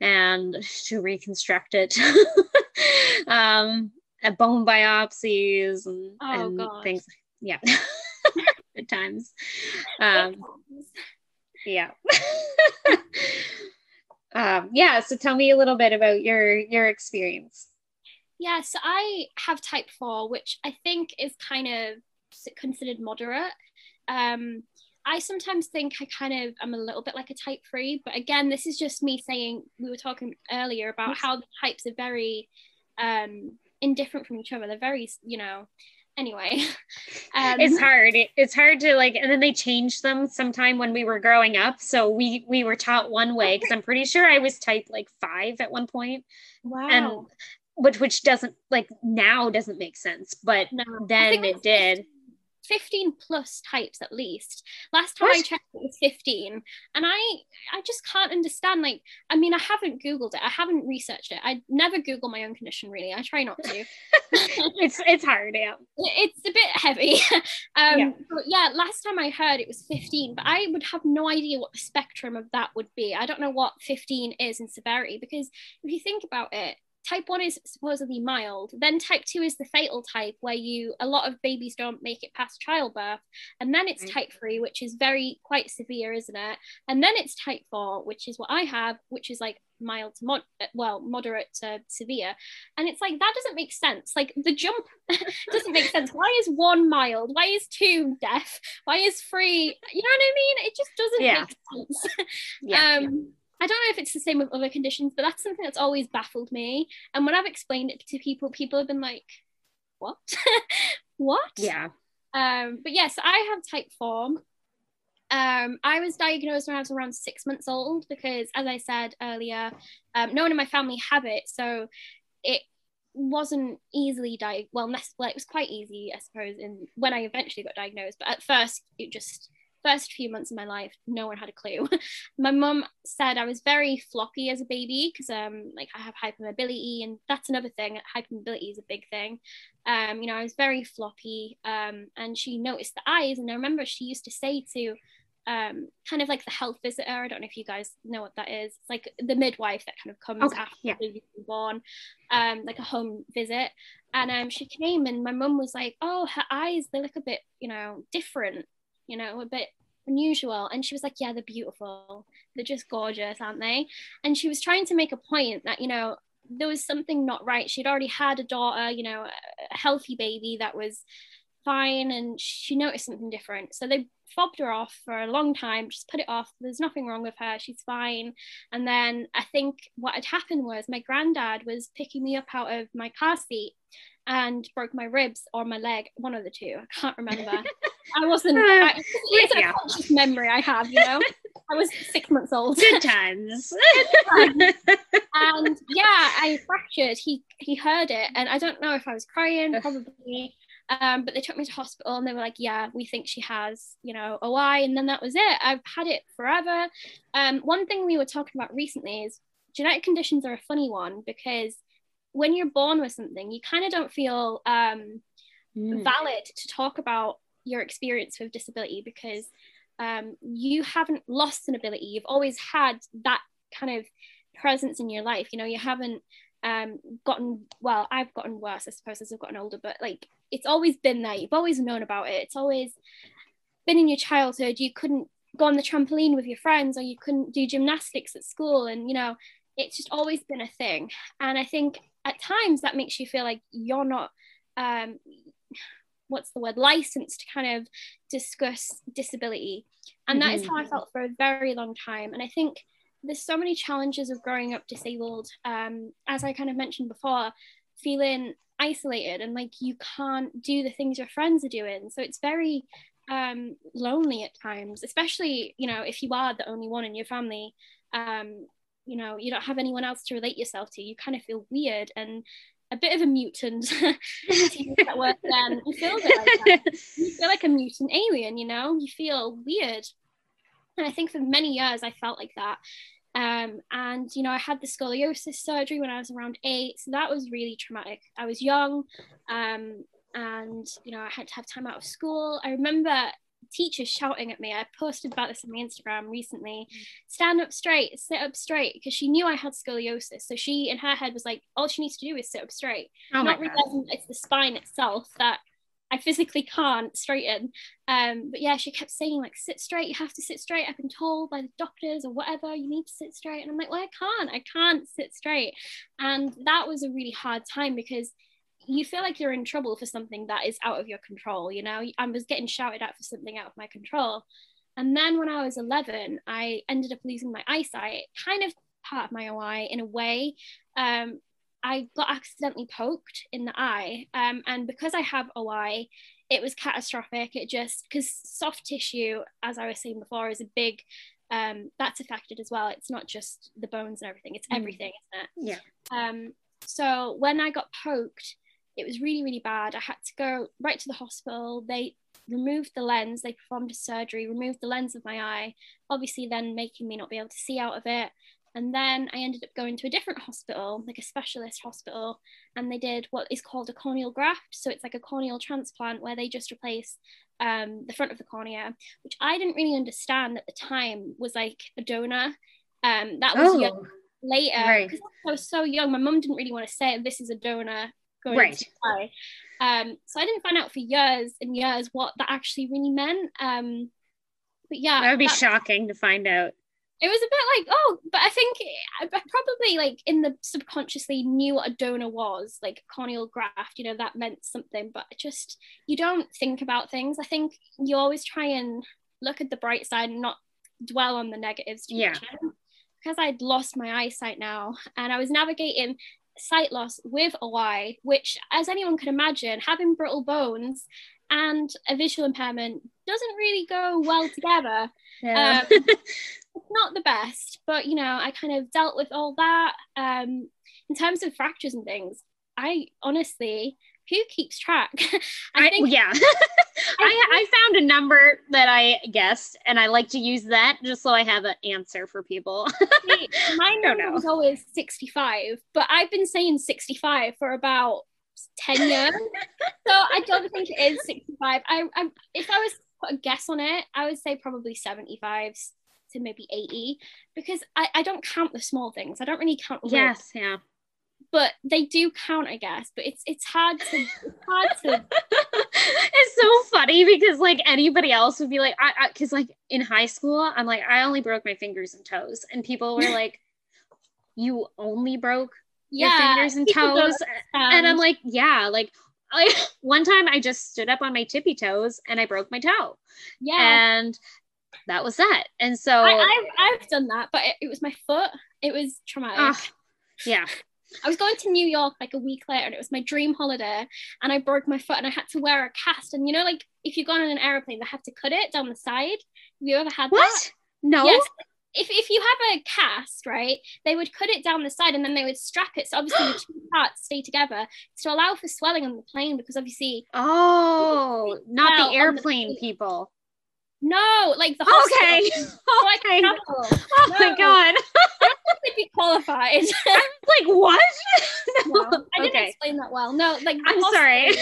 Speaker 1: and to reconstruct it. um, bone biopsies and, oh, and things. Yeah. Good times. Um, yeah. um, yeah. So tell me a little bit about your your experience.
Speaker 2: Yeah, so I have type 4, which I think is kind of considered moderate. Um, I sometimes think I kind of am a little bit like a type 3, but again, this is just me saying we were talking earlier about how the types are very um, indifferent from each other. They're very, you know, anyway.
Speaker 1: Um, it's hard. It's hard to like and then they changed them sometime when we were growing up. So we we were taught one way because i'm pretty sure i was type like five at one point.
Speaker 2: Wow.
Speaker 1: and which which doesn't like now doesn't make sense but no, then it did
Speaker 2: 15 plus types at least. Last time what? I checked, it was 15. And I I just can't understand. Like, I mean, I haven't Googled it, I haven't researched it. I never Google my own condition, really. I try not to.
Speaker 1: it's it's hard, yeah.
Speaker 2: It's a bit heavy. um, yeah. But yeah, last time I heard it was 15, but I would have no idea what the spectrum of that would be. I don't know what 15 is in severity because if you think about it, type 1 is supposedly mild then type 2 is the fatal type where you a lot of babies don't make it past childbirth and then it's type 3 which is very quite severe isn't it? And then it's type 4 which is what i have which is like mild to mod well moderate to severe. And it's like that doesn't make sense. Like the jump doesn't make sense. Why is one mild? Why is two deaf? Why is three you know what i mean? It just doesn't yeah. make sense. Yeah, um yeah I don't know if it's the same with other conditions, but that's something that's always baffled me. And when I've explained it to people, people have been like, "What? what?"
Speaker 1: Yeah.
Speaker 2: Um, but yes, I have type four. Um, I was diagnosed when I was around six months old because, as I said earlier, um, no one in my family have it, so it wasn't easily diagnosed. Well, well, it was quite easy, I suppose, in when I eventually got diagnosed. But at first, it just first few months of my life, no one had a clue. my mum said I was very floppy as a baby because um like I have hypermobility and that's another thing. Hypermobility is a big thing. Um, you know, I was very floppy. Um, and she noticed the eyes, and I remember she used to say to um kind of like the health visitor. I don't know if you guys know what that is. It's like the midwife that kind of comes okay, after yeah. you've been born, um, like a home visit. And um, she came and my mum was like, "Oh, her eyes they look a bit, you know, different." You know, a bit unusual. And she was like, Yeah, they're beautiful. They're just gorgeous, aren't they? And she was trying to make a point that, you know, there was something not right. She'd already had a daughter, you know, a healthy baby that was fine. And she noticed something different. So they fobbed her off for a long time, just put it off. There's nothing wrong with her. She's fine. And then I think what had happened was my granddad was picking me up out of my car seat and broke my ribs or my leg, one of the two. I can't remember. I wasn't. I, it's yeah. a conscious memory I have, you know. I was six months old.
Speaker 1: Good times.
Speaker 2: and yeah, I fractured. He he heard it, and I don't know if I was crying, probably. Um, but they took me to hospital and they were like, yeah, we think she has, you know, OI. And then that was it. I've had it forever. Um, one thing we were talking about recently is genetic conditions are a funny one because when you're born with something, you kind of don't feel um, mm. valid to talk about your experience with disability because um, you haven't lost an ability. You've always had that kind of presence in your life. You know, you haven't um, gotten well. I've gotten worse, I suppose, as I've gotten older. But like, it's always been there. You've always known about it. It's always been in your childhood. You couldn't go on the trampoline with your friends, or you couldn't do gymnastics at school, and you know, it's just always been a thing. And I think at times that makes you feel like you're not um, what's the word licensed to kind of discuss disability. And that is how i mm-hmm. felt for a very long time. And i think there's so many challenges of growing up disabled. Um, as i kind of mentioned before feeling isolated and like you can't do the things your friends are doing. So it's very um, lonely at times especially you know if you are the only one in your family um, you know you don't have anyone else to relate yourself to. You kind of feel weird. And a bit of a mutant. That word then you feel like you feel like a mutant alien you know? You feel weird. And i think for many years i felt like that. Um, and you know i had the scoliosis surgery when i was around eight so that was really traumatic. I was young um, and you know i had to have time out of school. I remember teachers shouting at me. I posted about this on my Instagram recently. Stand up straight, sit up straight, because she knew I had scoliosis. So she, in her head, was like, all she needs to do is sit up straight. Oh Not realizing it's the spine itself that I physically can't straighten. Um, but yeah, she kept saying like, sit straight. You have to sit straight. I've been told by the doctors or whatever. You need to sit straight. And I'm like, well, I can't. I can't sit straight. And that was a really hard time because you feel like you're in trouble for something that is out of your control you know i was getting shouted at for something out of my control and then when i was 11 i ended up losing my eyesight kind of part of my oi in a way um, I got accidentally poked in the eye. Um, and because I have OI, it was catastrophic. It just, because soft tissue, as I was saying before, is a big, um, that's affected as well. It's not just the bones and everything, it's
Speaker 1: Mm.
Speaker 2: everything, isn't it?
Speaker 1: Yeah.
Speaker 2: Um, so when I got poked, it was really, really bad. I had to go right to the hospital. They removed the lens, they performed a surgery, removed the lens of my eye, obviously, then making me not be able to see out of it. And then I ended up going to a different hospital, like a specialist hospital, and they did what is called a corneal graft. So it's like a corneal transplant where they just replace um, the front of the cornea, which I didn't really understand at the time was like a donor. Um, that was
Speaker 1: Oh,
Speaker 2: later
Speaker 1: Right.
Speaker 2: because I was so young. My mum didn't really want to say this is a donor going
Speaker 1: Right.
Speaker 2: to die. Um, so I didn't find out for years and years what that actually really meant. Um, but yeah,
Speaker 1: that would be
Speaker 2: that-
Speaker 1: shocking to find out.
Speaker 2: it was a bit like oh, but I think I probably like in the subconsciously knew what a donor was, like corneal graft. You know that meant something, but just you don't think about things. I think you always try and look at the bright side and not dwell on the negatives.
Speaker 1: Yeah.
Speaker 2: Because I'd lost my eyesight now, and I was navigating sight loss with OI, which, as anyone can imagine, having brittle bones and a visual impairment doesn't really go well together
Speaker 1: Yeah.
Speaker 2: um, it's not the best, but you know, I kind of dealt with all that. Um, in terms of fractures and things, I honestly, who keeps track? I,
Speaker 1: I,
Speaker 2: think
Speaker 1: yeah. I, I found a number that I guessed, and I like to use that just so I have an answer for people.
Speaker 2: see, my number was always 65, but I've been saying 65 for about 10 years. so I don't think it is 65. I, I if I was to put a guess on it, I would say probably 75 to maybe 80 because I, I don't count the small things. I don't really count
Speaker 1: yes, yeah.
Speaker 2: But they do count, I guess. But it's it's hard to it's hard to
Speaker 1: it's so funny because like anybody else would be like, I because like in high school, I'm like, I only broke my fingers and toes, and people were like, you only broke your fingers and toes, and I'm like, yeah, like. I, one time I just stood up on my tippy toes and I broke my toe
Speaker 2: yeah.
Speaker 1: and that was that and so
Speaker 2: I, I've, I've done that, but it, it was my foot. It was traumatic.
Speaker 1: ah, yeah
Speaker 2: I was going to New York like a week later, and it was my dream holiday. And I broke my foot, and I had to wear a cast. And you know, like if you go on an airplane, they have to cut it down the side. Have you ever had that?
Speaker 1: what no
Speaker 2: Yes. If, if you have a cast, right, they would cut it down the side and then they would strap it. So obviously the two parts stay together to allow for swelling on the plane because obviously
Speaker 1: oh not the
Speaker 2: the
Speaker 1: airplane
Speaker 2: plane.
Speaker 1: people
Speaker 2: no, like the hospital.
Speaker 1: okay
Speaker 2: So
Speaker 1: okay oh my
Speaker 2: No.
Speaker 1: god
Speaker 2: They'd be qualified.
Speaker 1: like what
Speaker 2: No, I didn't
Speaker 1: okay
Speaker 2: explain that well. No, like
Speaker 1: i'm
Speaker 2: hospital-
Speaker 1: sorry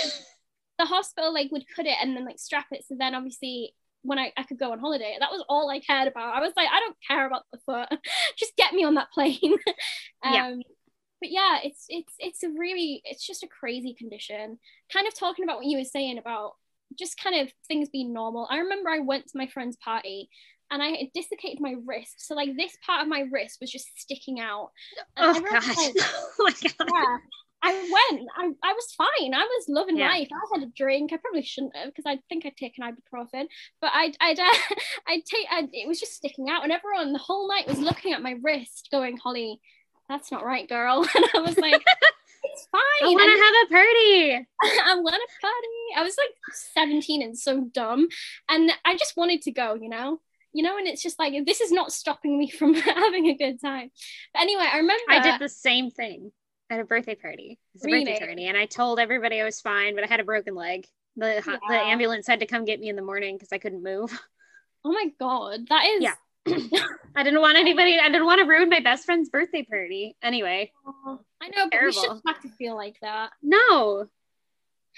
Speaker 2: The hospital like would cut it and then like strap it. So then obviously when I, I could go on holiday, that was all I cared about. I was like, I don't care about the foot. Just get me on that plane. um,
Speaker 1: Yeah.
Speaker 2: But yeah, it's it's it's a really it's just a crazy condition. Kind of talking about what you were saying about just kind of things being normal. I remember I went to my friend's party and I had dislocated my wrist. So like this part of my wrist was just sticking out. And
Speaker 1: oh
Speaker 2: was like,
Speaker 1: oh my god
Speaker 2: yeah. I went. I, I was fine. I was loving
Speaker 1: Yeah.
Speaker 2: life. I had a drink. I probably shouldn't have because I think I'd taken ibuprofen. But I'd I'd uh, I'd take. I'd, it was just sticking out, and everyone the whole night was looking at my wrist, going, "Holly, that's not right, girl." And I was like, "It's fine.
Speaker 1: i want to have a party
Speaker 2: I want to party." I was like 17 and so dumb, and I just wanted to go. You know. You know, and it's just like this is not stopping me from having a good time. But anyway, I remember
Speaker 1: i did the same thing at a birthday party it's a birthday party and i told everybody i was fine but i had a broken leg the, the ambulance had to come get me in the morning because i couldn't move
Speaker 2: Oh my god, that is
Speaker 1: Yeah. I didn't want anybody, I didn't want to ruin my best friend's birthday party. Anyway,
Speaker 2: Oh, I know, but we shouldn't have to feel like that.
Speaker 1: no.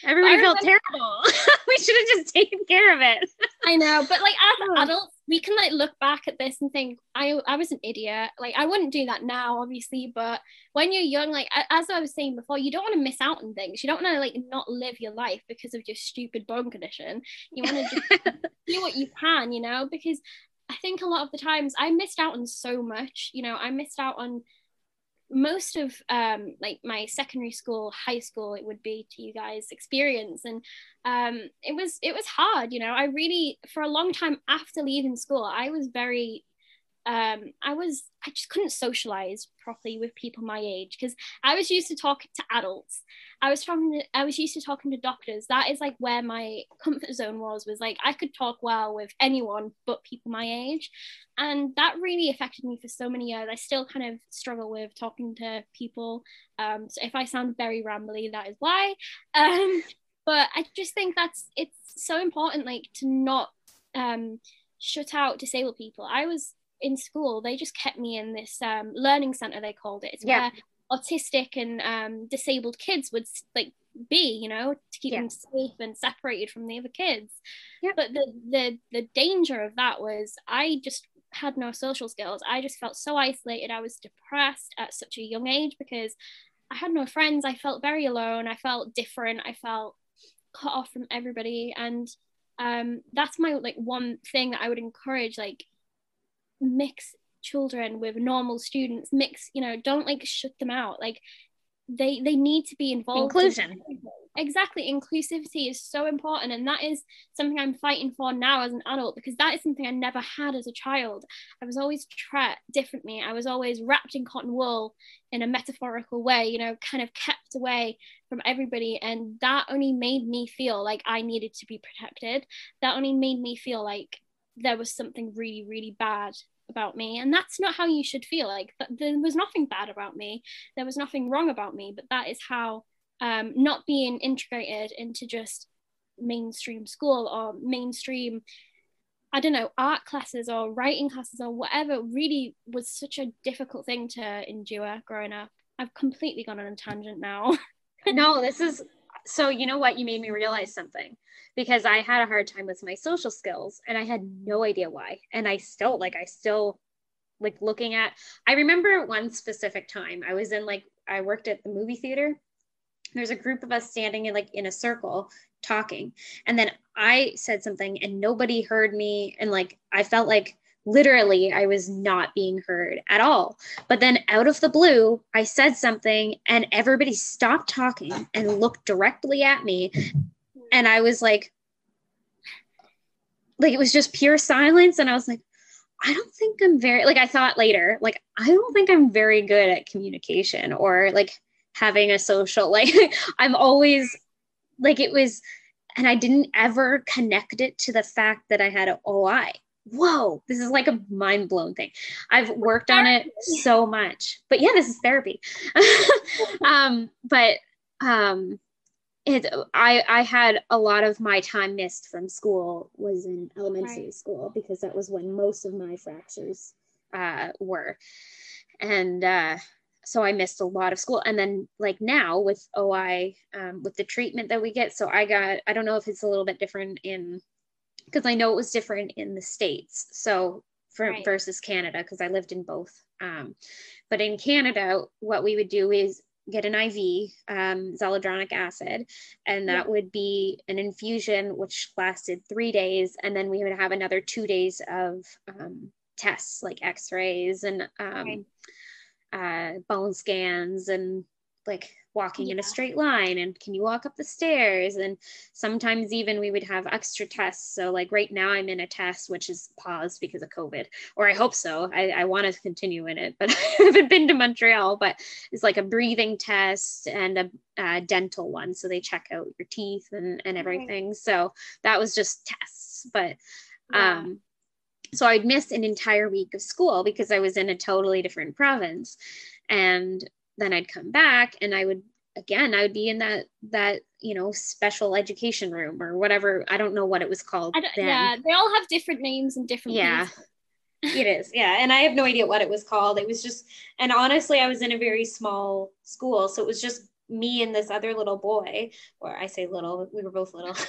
Speaker 1: Everybody
Speaker 2: I
Speaker 1: felt
Speaker 2: remember-
Speaker 1: terrible. we should have just taken care of it.
Speaker 2: I know, but like as
Speaker 1: Oh.
Speaker 2: adults, we can like look back at this and think, I I was an idiot. Like I wouldn't do that now, obviously, but when you're young, like as I was saying before, you don't want to miss out on things. You don't want to like not live your life because of your stupid bone condition. You want to just do what you can, you know, because think a lot of the times I missed out on so much. You know, I missed out on most of um like my secondary school high school it would be to you guys experience and um it was it was hard you know i really for a long time after leaving school i was very um, I was I just couldn't socialize properly with people my age because I was used to talking to adults. I was talking to, I was used to talking to doctors. That is like where my comfort zone was was like I could talk well with anyone but people my age. And that really affected me for so many years. I still kind of struggle with talking to people. Um, so if I sound very rambly, that is why. Um, but I just think that's it's so important like to not um shut out disabled people. I was in school, they just kept me in this um, learning center. They called it. It's yeah. where autistic and um, disabled kids would like be, you know, to keep yeah. them safe and separated from the other kids. Yeah. But the the the danger of that was I just had no social skills. I just felt so isolated. I was depressed at such a young age because I had no friends. I felt very alone. I felt different. I felt cut off from everybody and um that's my like one thing that I would encourage like mix children with normal students mix you know don't like shut them out. Like they they need to be involved
Speaker 1: inclusion.
Speaker 2: in exactly. Inclusivity is so important and that is something i'm fighting for now as an adult because that is something i never had as a child. I was always treated differently. I was always wrapped in cotton wool in a metaphorical way you know kind of kept away from everybody and that only made me feel like i needed to be protected. That only made me feel like there was something really really bad about me and that's not how you should feel like there was nothing bad about me there was nothing wrong about me but that is how um, not being integrated into just mainstream school or mainstream I don't know, art classes or writing classes or whatever really was such a difficult thing to endure growing up. I've completely gone on a tangent now.
Speaker 1: no, this is so you know what? You made me realize something because I had a hard time with my social skills and I had no idea why. And I still like I still like looking at I remember one specific time I was in like I worked at the movie theater. There's a group of us standing in like in a circle talking. And then I said something and nobody heard me and like I felt like literally I was not being heard at all. But then out of the blue, I said something and everybody stopped talking and looked directly at me and I was like, like it was just pure silence. And I was like, I don't think I'm very like I thought later, like I don't think I'm very good at communication or like having a social like I'm always like it was and I didn't ever connect it to the fact that I had an OI. Whoa, this is like a mind blown thing. I've worked on it so much. But yeah, this is therapy. um, but um it I I had a lot of my time missed from school was in elementary right. school because that was when most of my fractures uh, were, and uh, so I missed a lot of school. And then like now with OI um, with the treatment that we get, so I got I don't know if it's a little bit different in because I know it was different in the states. So for right. versus Canada because I lived in both. Um, but in Canada, what we would do is get an IV, um, zoledronic acid, and that yeah. would be an infusion which lasted three days, and then we would have another two days of um, tests like X-rays and um, right. uh, bone scans and like walking yeah. in a straight line and can you walk up the stairs and sometimes even we would have extra tests so like right now i'm in a test which is paused because of covid or i hope so i, I want to continue in it but i haven't been to montreal but it's like a breathing test and a, a dental one so they check out your teeth and, and everything right. so that was just tests but yeah. um so I'd miss an entire week of school because I was in a totally different province. And then I'd come back and I would again I would be in that that you know special education room or whatever. I don't know what it was called.
Speaker 2: Yeah, they all have different names and different.
Speaker 1: Yeah. it is yeah. And i have no idea what it was called. It was just and honestly i was in a very small school. So it was just me and this other little boy or i say little we were both little.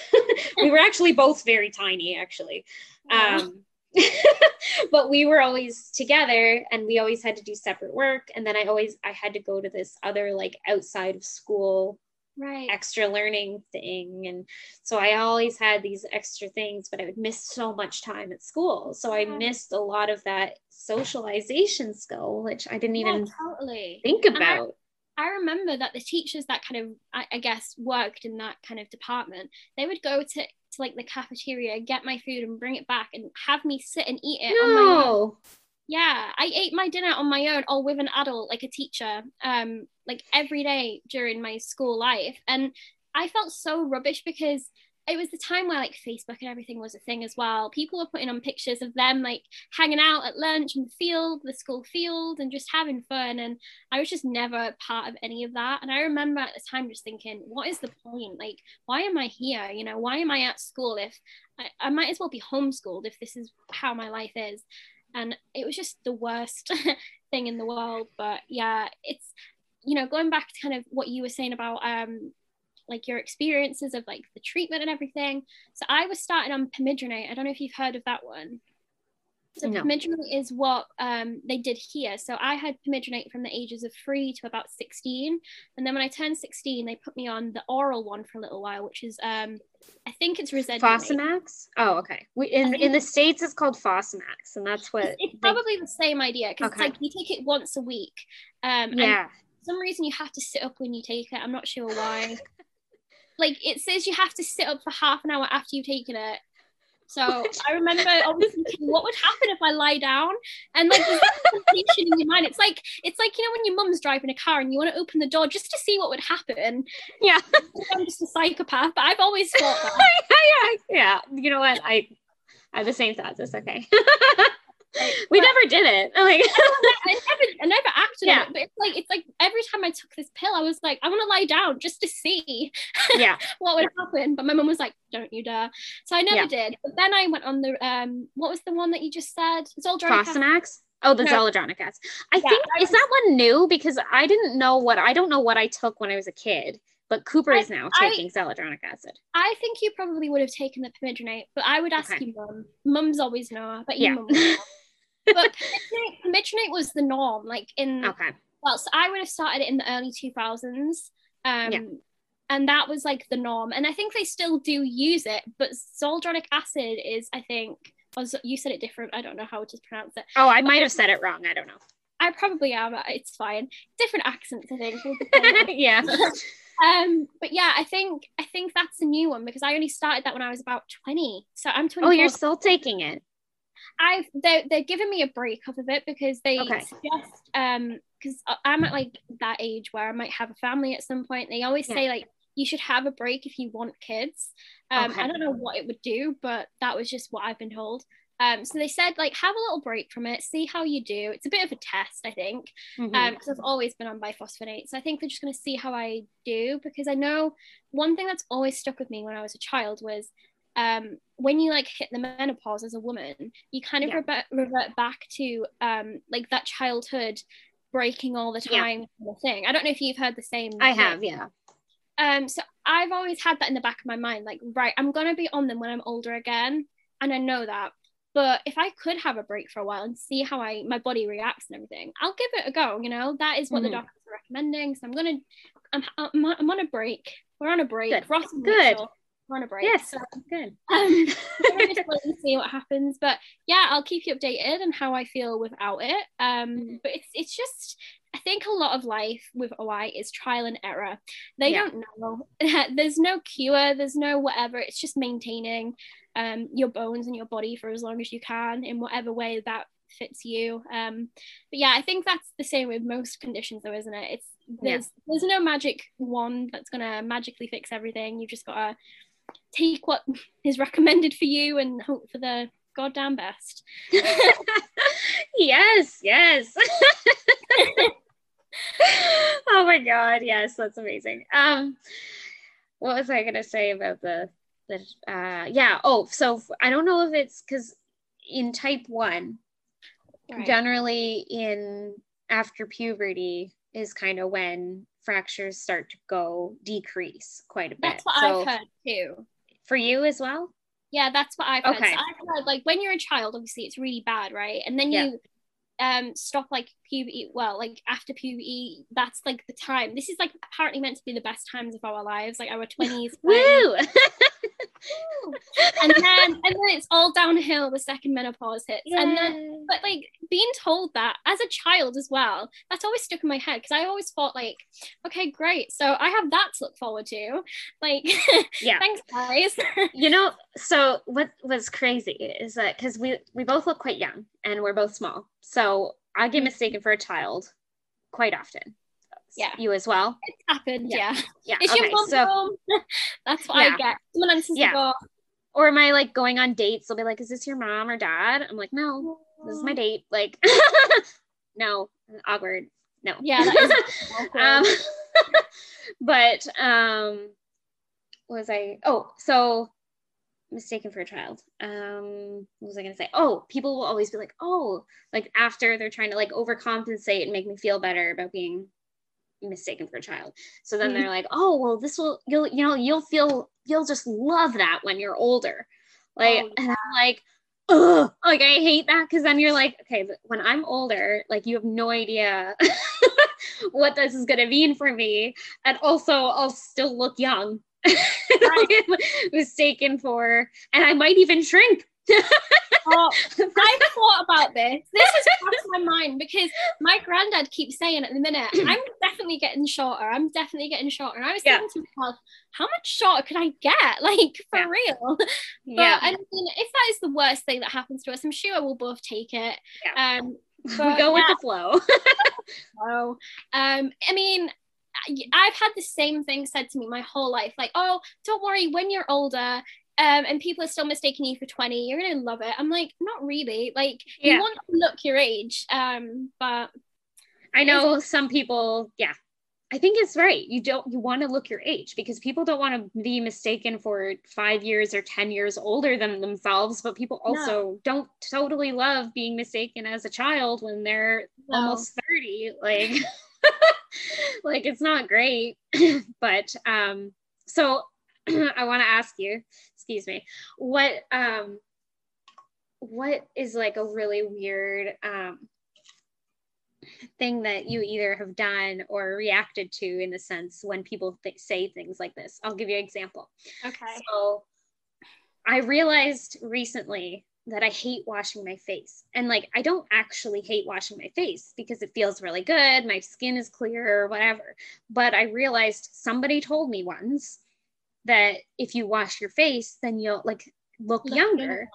Speaker 1: We were actually both very tiny actually. Um but we were always together and we always had to do separate work and then i always i had to go to this other like outside of school
Speaker 2: right.
Speaker 1: extra learning thing and so i always had these extra things but i would miss so much time at school. So i missed a lot of that socialization skill which i didn't even
Speaker 2: totally.
Speaker 1: think about.
Speaker 2: I, remember that the teachers that kind of I, I guess worked in that kind of department they would go to to like the cafeteria, get my food and bring it back and have me sit and eat it
Speaker 1: no.
Speaker 2: on my yeah i ate my dinner on my own or with an adult like a teacher um like every day during my school life and i felt so rubbish because it was the time where like Facebook and everything was a thing as well. People were putting on pictures of them like hanging out at lunch in the field, the school field, and just having fun. And I was just never part of any of that. And I remember at the time just thinking, what is the point? Like, why am I here? You know, why am I at school if I, I might as well be homeschooled if this is how my life is? And it was just the worst thing in the world. But yeah, it's you know going back to kind of what you were saying about um like your experiences of like the treatment and everything. So I was starting on pamidronate. I don't know if you've heard of that one. So no. pamidronate is what um, they did here. So I had pamidronate from the ages of three to about 16. And then when I turned 16, they put me on the oral one for a little while, which is, um, I think it's risedronate.
Speaker 1: Fosamax? Oh, okay. We, in, in the States, it's called Fosamax. And that's what...
Speaker 2: It's, it's they... probably the same idea because okay. it's like you take it once a week. Um, yeah. some reason you have to sit up when you take it. I'm not sure why. like it says you have to sit up for half an hour after you've taken it. So I remember obviously thinking, what would happen if I lie down? And like in your mind. It's like it's like you know when your mum's driving a car and you want to open the door just to see what would happen.
Speaker 1: Yeah.
Speaker 2: I'm just a psychopath, but I've always thought that.
Speaker 1: yeah, yeah. You know what? I I have the same thoughts. It's okay. we but, never did it. Like
Speaker 2: I never, I never acted yeah. on it, but it's like it's like every time I took this pill, I was like, I want to lie down just to see,
Speaker 1: yeah,
Speaker 2: what would happen. But my mum was like, "Don't you dare!" So I never yeah. did. But then I went on the um, what was the one that you just said?
Speaker 1: Zoldronic Fosamax. Oh, the no. Zoledronic acid. I yeah, think I is that one new because I didn't know what I don't know what I took when I was a kid. But Cooper I, is now taking I, zoledronic acid.
Speaker 2: I think you probably would have taken the pamidronate, but I would ask okay. you, mum. Mums always know, but yeah. mum but pamidronate was the norm, like in
Speaker 1: okay.
Speaker 2: Well, so I would have started it in the early two thousands. Um, yeah. And that was like the norm, and I think they still do use it. But zoledronic acid is, I think, was you said it different. I don't know how to pronounce it.
Speaker 1: Oh, I might have said it wrong. I don't know.
Speaker 2: I probably am. It's fine. Different accents, I think.
Speaker 1: yeah.
Speaker 2: um, but yeah, I think I think that's a new one because I only started that when I was about twenty. So I'm twenty.
Speaker 1: Oh, you're still taking it.
Speaker 2: I've they're, they're giving me a break off of it because they okay. suggest um because I'm at like that age where I might have a family at some point. They always yeah. say like you should have a break if you want kids. Um, okay. I don't know what it would do, but that was just what I've been told. Um, so they said like have a little break from it, see how you do. It's a bit of a test, I think, Um because mm-hmm. um, I've always been on bisphosphonates. So I think they're just going to see how I do because I know one thing that's always stuck with me when I was a child was um, when you like hit the menopause as a woman, you kind of yeah. revert, revert back to um, like that childhood breaking all the time yeah. thing. I don't know if you've heard the same.
Speaker 1: I thing. have, yeah.
Speaker 2: Um, so I've always had that in the back of my mind, like, right, I'm gonna be on them when I'm older again, and I know that. But if I could have a break for a while and see how I my body reacts and everything, I'll give it a go. You know, that is what mm-hmm. the doctors are recommending. So I'm gonna, I'm, I'm, I'm on a break. We're on a break.
Speaker 1: Good. Ross Good
Speaker 2: on a break.
Speaker 1: Yes, so, good. Um,
Speaker 2: just see what happens, but yeah, I'll keep you updated on how I feel without it. Um, mm-hmm. but it's it's just I think a lot of life with OI is trial and error. They yeah. don't know. there's no cure. There's no whatever. It's just maintaining um, your bones and your body for as long as you can in whatever way that fits you. Um, but yeah, I think that's the same with most conditions, though, isn't it? It's there's yeah. there's no magic wand that's gonna magically fix everything. You've just gotta take what is recommended for you and hope for the goddamn best.
Speaker 1: yes, yes. oh my god, yes, that's amazing. Um what was I gonna say about the the uh yeah, oh, so I don't know if it's because in type one, right. generally in after puberty is kind of when fractures start to go decrease quite a bit.
Speaker 2: That's what so, I've heard too.
Speaker 1: For you as well?
Speaker 2: Yeah, that's what I've heard. Okay. So I've heard like when you're a child, obviously it's really bad, right? And then yeah. you um stop like puberty well like after puberty that's like the time this is like apparently meant to be the best times of our lives like our 20s
Speaker 1: Woo!
Speaker 2: and then and then it's all downhill the second menopause hits. Yeah. and then but like being told that as a child as well that's always stuck in my head because i always thought like okay great so i have that to look forward to. Like yeah. thanks guys.
Speaker 1: You know so what was crazy is that because we we both look quite young and we're both small so i get mm. mistaken for a child quite often
Speaker 2: yeah.
Speaker 1: you as well.
Speaker 2: It's happened yeah. yeah, yeah. okay, your mom so, that's what yeah. i get. Someone answers yeah. the door
Speaker 1: or am i like going on dates? They'll be like is this your mom or dad? I'm like no this is my date. Like no awkward. No.
Speaker 2: Yeah
Speaker 1: um, but um was i oh so mistaken for a child. Um, what was I gonna say? Oh, people will always be like, oh, like after they're trying to like overcompensate and make me feel better about being mistaken for a child. So then mm-hmm. they're like, oh, well, this will you'll you know you'll feel you'll just love that when you're older. Like, oh, yeah. and I'm like, ugh, like I hate that because then you're like, okay, when I'm older, like you have no idea what this is gonna mean for me, and also I'll still look young. Right. mistaken for, and I might even shrink
Speaker 2: oh, I thought about this. This has crossed my mind because my granddad keeps saying at the minute, I'm definitely getting shorter. I'm definitely getting shorter. And I was thinking yeah. to myself, how much shorter could I get? Like for yeah. real. But yeah. I mean, if that is the worst thing that happens to us, I'm sure we'll both take it. Yeah. Um,
Speaker 1: but, we go with the flow.
Speaker 2: so, um, I mean, I've had the same thing said to me my whole life like, oh, don't worry, when you're older, um, and people are still mistaking you for 20 you're gonna love it. I'm like not really. Like yeah. you want to look your age um but
Speaker 1: i know some people yeah. I think it's right. You don't you want to look your age because people don't want to be mistaken for five years or 10 years older than themselves but people also no. don't totally love being mistaken as a child when they're no. almost 30 like like it's not great. But um so I want to ask you, excuse me, what um what is like a really weird um thing that you either have done or reacted to in the sense when people th- say things like this. I'll give you an example.
Speaker 2: Okay.
Speaker 1: So I realized recently that I hate washing my face. And like, I don't actually hate washing my face because it feels really good. My skin is clear or whatever. But I realized somebody told me once that if you wash your face, then you'll like look, look younger.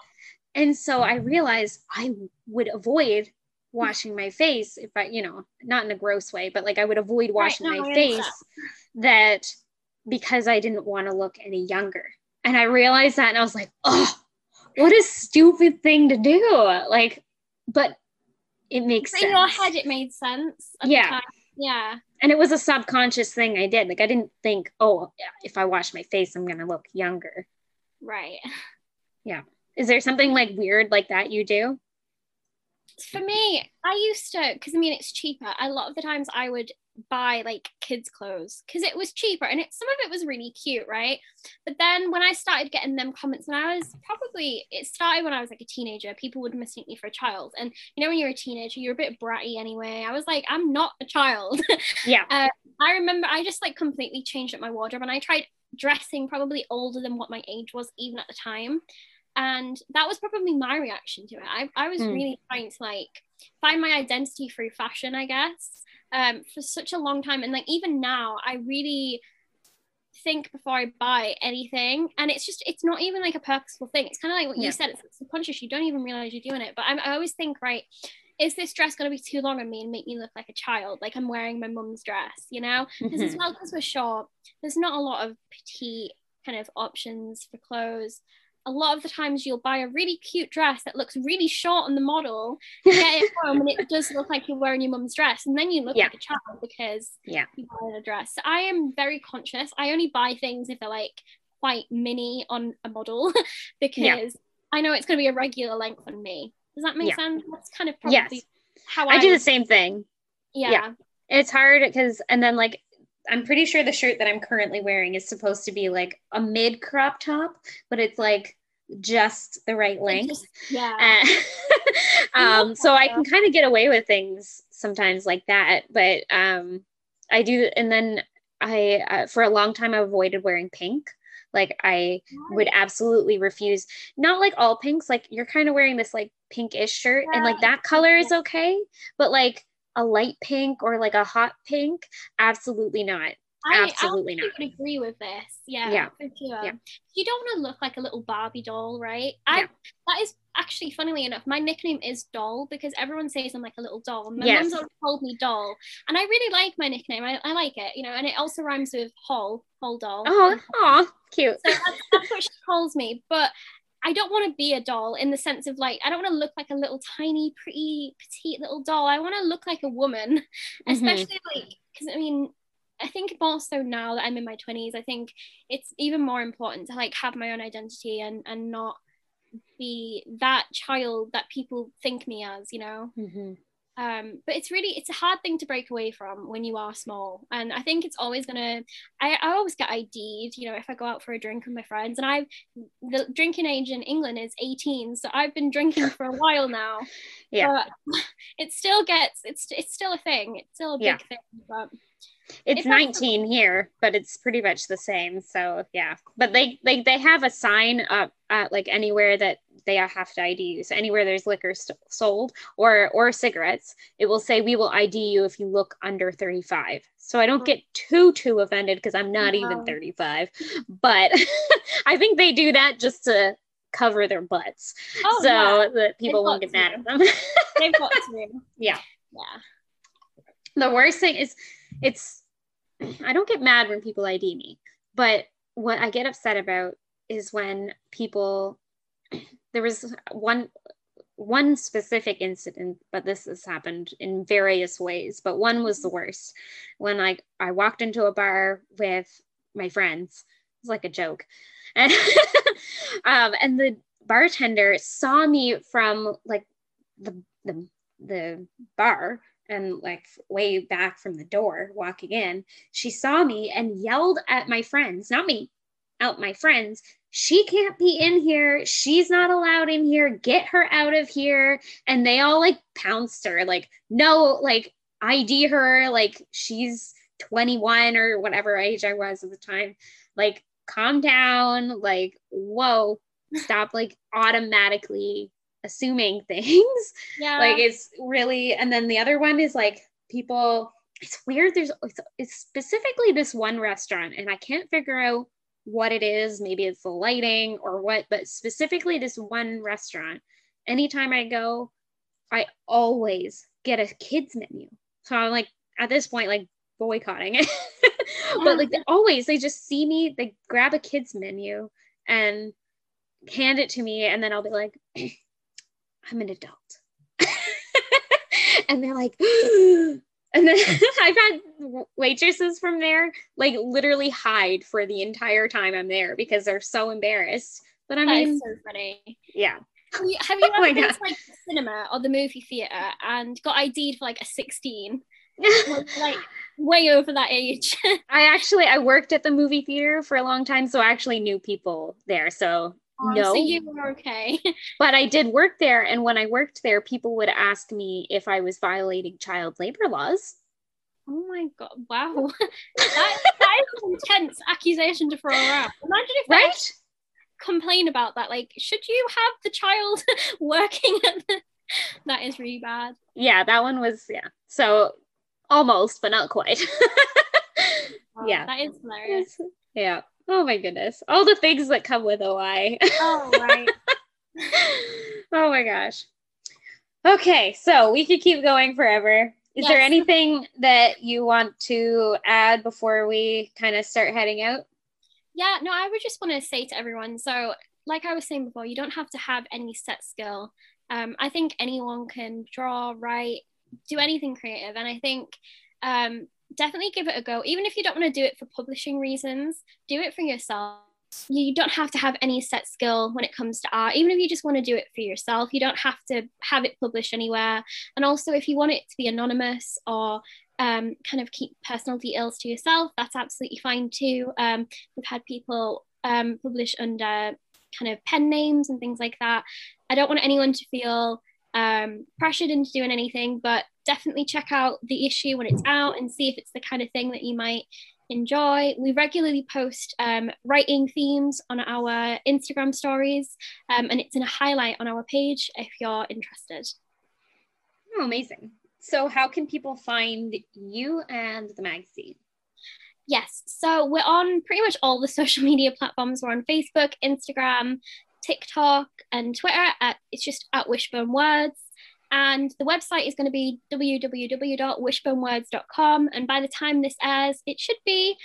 Speaker 1: And so I realized I would avoid washing my face if I, you know, not in a gross way, but like I would avoid washing right, no, my face that because I didn't want to look any younger. And I realized that and I was like, oh, what a stupid thing to do. Like, but it makes
Speaker 2: in
Speaker 1: sense.
Speaker 2: your head it made sense.
Speaker 1: Yeah.
Speaker 2: Yeah
Speaker 1: and it was a subconscious thing I did. Like I didn't think, oh, if I wash my face, I'm gonna look younger.
Speaker 2: Right.
Speaker 1: Yeah. Is there something like weird like that you do?
Speaker 2: For me, I used to, because I mean, it's cheaper. A lot of the times I would buy like kids clothes because it was cheaper and it, some of it was really cute right? But then when i started getting them comments and i was probably it started when i was like a teenager people would mistake me for a child. And you know when you're a teenager you're a bit bratty anyway. I was like i'm not a child.
Speaker 1: Yeah.
Speaker 2: Uh, i remember i just like completely changed up my wardrobe and i tried dressing probably older than what my age was even at the time. And that was probably my reaction to it. I, I was mm. really trying to like find my identity through fashion i guess um, for such a long time. And like even now, I really think before I buy anything. And it's just, it's not even like a purposeful thing. It's kind of like what yeah. you said, it's subconscious. You don't even realize you're doing it. But I'm, I always think, right, is this dress going to be too long on me and make me look like a child? Like I'm wearing my mum's dress, you know? Because mm-hmm. as well, because we're short, there's not a lot of petite kind of options for clothes a lot of the times you'll buy a really cute dress that looks really short on the model, get it home, and it does look like you're wearing your mum's dress, and then you look yeah. like a child because
Speaker 1: yeah.
Speaker 2: you bought a dress. So I am very conscious. I only buy things if they're like quite mini on a model because yeah. I know it's going to be a regular length on me. Does that make yeah. sense? That's kind of probably yes. how I,
Speaker 1: I do the same thing.
Speaker 2: Yeah. yeah.
Speaker 1: It's hard because, and then like I'm pretty sure the shirt that I'm currently wearing is supposed to be like a mid crop top, but it's like just the right length.
Speaker 2: Yeah.
Speaker 1: um, so I can kind of get away with things sometimes like that, but um, I do. And then I, uh, for a long time, I avoided wearing pink. Like I would absolutely refuse. Not like all pinks. Like you're kind of wearing this like pinkish shirt, yeah. and like that color is okay. But like a light pink or like a hot pink, absolutely not. I absolutely
Speaker 2: I
Speaker 1: not.
Speaker 2: would agree with this. Yeah, yeah. for sure. Yeah. You don't want to look like a little Barbie doll, right? I yeah. that is actually funnily enough, my nickname is Doll because everyone says I'm like a little doll. My yes. mom's called me Doll, and I really like my nickname. I, I like it, you know, and it also rhymes with Hall, Hall Doll.
Speaker 1: Oh, aw, cute.
Speaker 2: So that's, that's what she calls me, but. I don't want to be a doll in the sense of like I don't want to look like a little tiny pretty petite little doll. I want to look like a woman, mm-hmm. especially like because I mean I think more so now that I'm in my 20s, I think it's even more important to like have my own identity and and not be that child that people think me as, you know. Mm-hmm. Um, but it's really it's a hard thing to break away from when you are small, and I think it's always gonna. I, I always get ID'd, you know, if I go out for a drink with my friends, and I've the drinking age in England is 18, so I've been drinking for a while now.
Speaker 1: Yeah,
Speaker 2: but it still gets it's it's still a thing. It's still a big yeah. thing, but
Speaker 1: it's 19 here but it's pretty much the same so yeah but they like they have a sign up at like anywhere that they have to id you so anywhere there's liquor st- sold or or cigarettes it will say we will id you if you look under 35 so i don't get too too offended because i'm not even 35 but i think they do that just to cover their butts oh, so yeah. that people They've won't get mad at them.
Speaker 2: They've got to.
Speaker 1: yeah.
Speaker 2: Yeah.
Speaker 1: The worst thing is it's I don't get mad when people ID me, but what I get upset about is when people there was one one specific incident, but this has happened in various ways, but one was the worst. When I I walked into a bar with my friends. It's like a joke. And um, and the bartender saw me from like the the the bar and like way back from the door walking in, she saw me and yelled at my friends, not me, out my friends. She can't be in here. She's not allowed in here. Get her out of here. And they all like pounced her, like, no, like ID her, like she's 21 or whatever age I was at the time. Like, calm down. Like, whoa, stop like automatically assuming things.
Speaker 2: Yeah.
Speaker 1: Like it's really, and then the other one is like people, it's weird. There's it's, it's specifically this one restaurant, and I can't figure out what it is. Maybe it's the lighting or what, but specifically this one restaurant. Anytime I go, I always get a kids menu. So I'm like, at this point, like boycotting it. but like always, they just see me, they grab a kids menu and hand it to me, and then I'll be like, I'm an adult. and they're like, and then hmm. I've had waitresses from there like literally hide for the entire time I'm there because they're so embarrassed. But I mean,
Speaker 2: so funny.
Speaker 1: Yeah.
Speaker 2: Have you, have you oh ever been to like the cinema or the movie theater and got ID'd for like a 16? like way over that age.
Speaker 1: I actually I worked at the movie theater for a long time, so I actually knew people there. So
Speaker 2: no, so you were okay.
Speaker 1: but I did work there, and when I worked there, people would ask me if I was violating child labor laws.
Speaker 2: Oh my god! Wow, that, that is an intense accusation to throw around. Imagine if
Speaker 1: right.
Speaker 2: complain about that. Like, should you have the child working at the? That is really bad.
Speaker 1: Yeah, that one was yeah. So almost, but not quite. yeah,
Speaker 2: that is hilarious.
Speaker 1: Yeah. Oh my goodness. All the things that come with OI.
Speaker 2: Oh, right.
Speaker 1: oh my gosh. Okay, so we could keep going forever. Is yes. there anything that you want to add before we kind of start heading out?
Speaker 2: Yeah, no, I would just want to say to everyone so, like I was saying before, you don't have to have any set skill. Um, I think anyone can draw, write, do anything creative. And I think um, definitely give it a go. Even if you don't want to do it for publishing reasons, do it for yourself. You don't have to have any set skill when it comes to art. Even if you just want to do it for yourself, you don't have to have it published anywhere. And also, if you want it to be anonymous or um, kind of keep personal details to yourself, that's absolutely fine too. Um, we've had people um, publish under kind of pen names and things like that. I don't want anyone to feel um, pressured into doing anything, but definitely check out the issue when it's out and see if it's the kind of thing that you might enjoy. We regularly post um, writing themes on our Instagram stories, um, and it's in a highlight on our page if you're interested.
Speaker 1: Oh, amazing. So, how can people find you and the magazine?
Speaker 2: Yes, so we're on pretty much all the social media platforms. We're on Facebook, Instagram, TikTok, and Twitter. At, it's just at Wishbone Words. And the website is going to be www.wishbonewords.com. And by the time this airs, it should be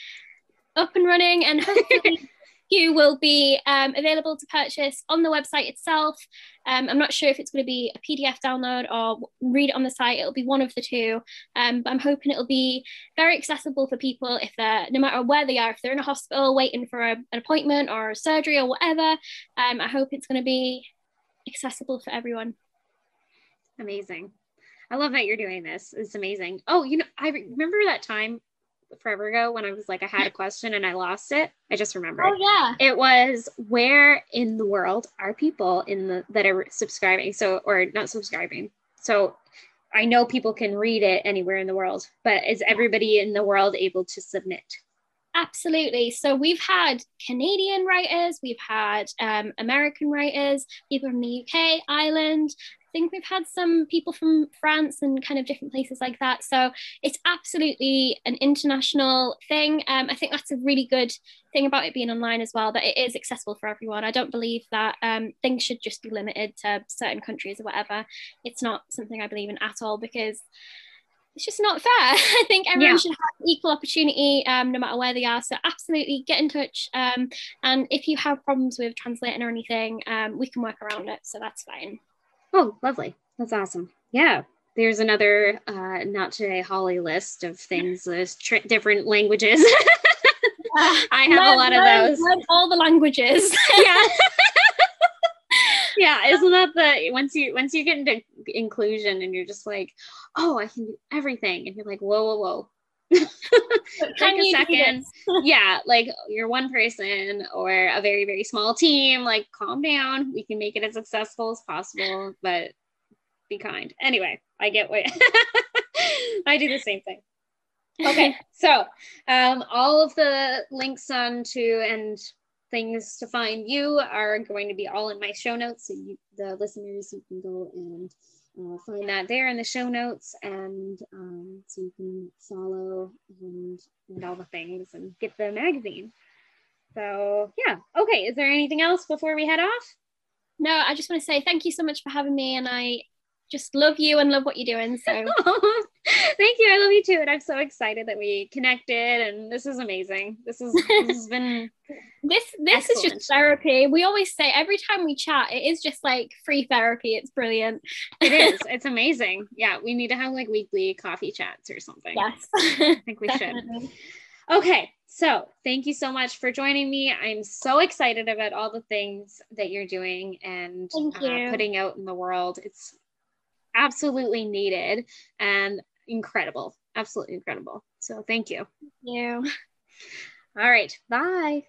Speaker 2: up and running and hopefully you will be um, available to purchase on the website itself. Um, I'm not sure if it's going to be a PDF download or read it on the site. It'll be one of the two. Um, but I'm hoping it'll be very accessible for people if they're, no matter where they are, if they're in a hospital waiting for a, an appointment or a surgery or whatever. Um, I hope it's going to be accessible for everyone.
Speaker 1: Amazing. I love that you're doing this. It's amazing. Oh, you know, I remember that time forever ago when I was like, I had a question and I lost it. I just remember.
Speaker 2: Oh yeah.
Speaker 1: It was where in the world are people in the that are subscribing? So or not subscribing. So I know people can read it anywhere in the world, but is everybody in the world able to submit?
Speaker 2: Absolutely. So we've had Canadian writers, we've had um, American writers, people from the UK, Ireland, think we've had some people from France and kind of different places like that. So it's absolutely an international thing. Um, I think that's a really good thing about it being online as well, that it is accessible for everyone. I don't believe that um, things should just be limited to certain countries or whatever. It's not something I believe in at all because it's just not fair. I think everyone yeah. should have equal opportunity um, no matter where they are. So absolutely get in touch. Um, and if you have problems with translating or anything, um, we can work around it. So that's fine.
Speaker 1: Oh, lovely. That's awesome. Yeah. There's another uh, not today Holly list of things, there's tr- different languages. I have learn, a lot learn, of those.
Speaker 2: All the languages.
Speaker 1: yeah. yeah, isn't that the once you once you get into inclusion and you're just like, oh, I can do everything, and you're like, whoa, whoa, whoa. Take a second. yeah, like you're one person or a very, very small team. Like, calm down. We can make it as successful as possible, but be kind. Anyway, I get what I do the same thing. Okay, so um, all of the links on to and things to find you are going to be all in my show notes. So you, the listeners, you can go and uh, find that there in the show notes and um, so you can follow and, and all the things and get the magazine. So yeah. Okay is there anything else before we head off?
Speaker 2: No i just want to say thank you so much for having me and i just love you and love what you're doing. So
Speaker 1: thank you. I love you too. And I'm so excited that we connected and this is amazing. This is this has been
Speaker 2: this this excellent. is just therapy. We always say every time we chat, it is just like free therapy. It's brilliant.
Speaker 1: it is. It's amazing. Yeah. We need to have like weekly coffee chats or something.
Speaker 2: Yes.
Speaker 1: I think we should. Okay, so thank you so much for joining me. I'm so excited about all the things that you're doing and uh, putting out in the world. It's absolutely needed and incredible. Absolutely incredible. So thank you.
Speaker 2: Thank you.
Speaker 1: All right. Bye.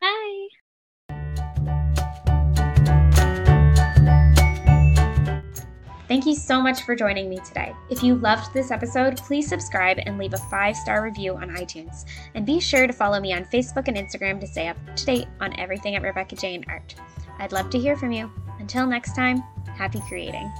Speaker 2: Bye.
Speaker 3: Thank you so much for joining me today. If you loved this episode, please subscribe and leave a five star review on iTunes. And be sure to follow me on Facebook and Instagram to stay up to date on everything at Rebecca Jane Art. I'd love to hear from you. Until next time, happy creating.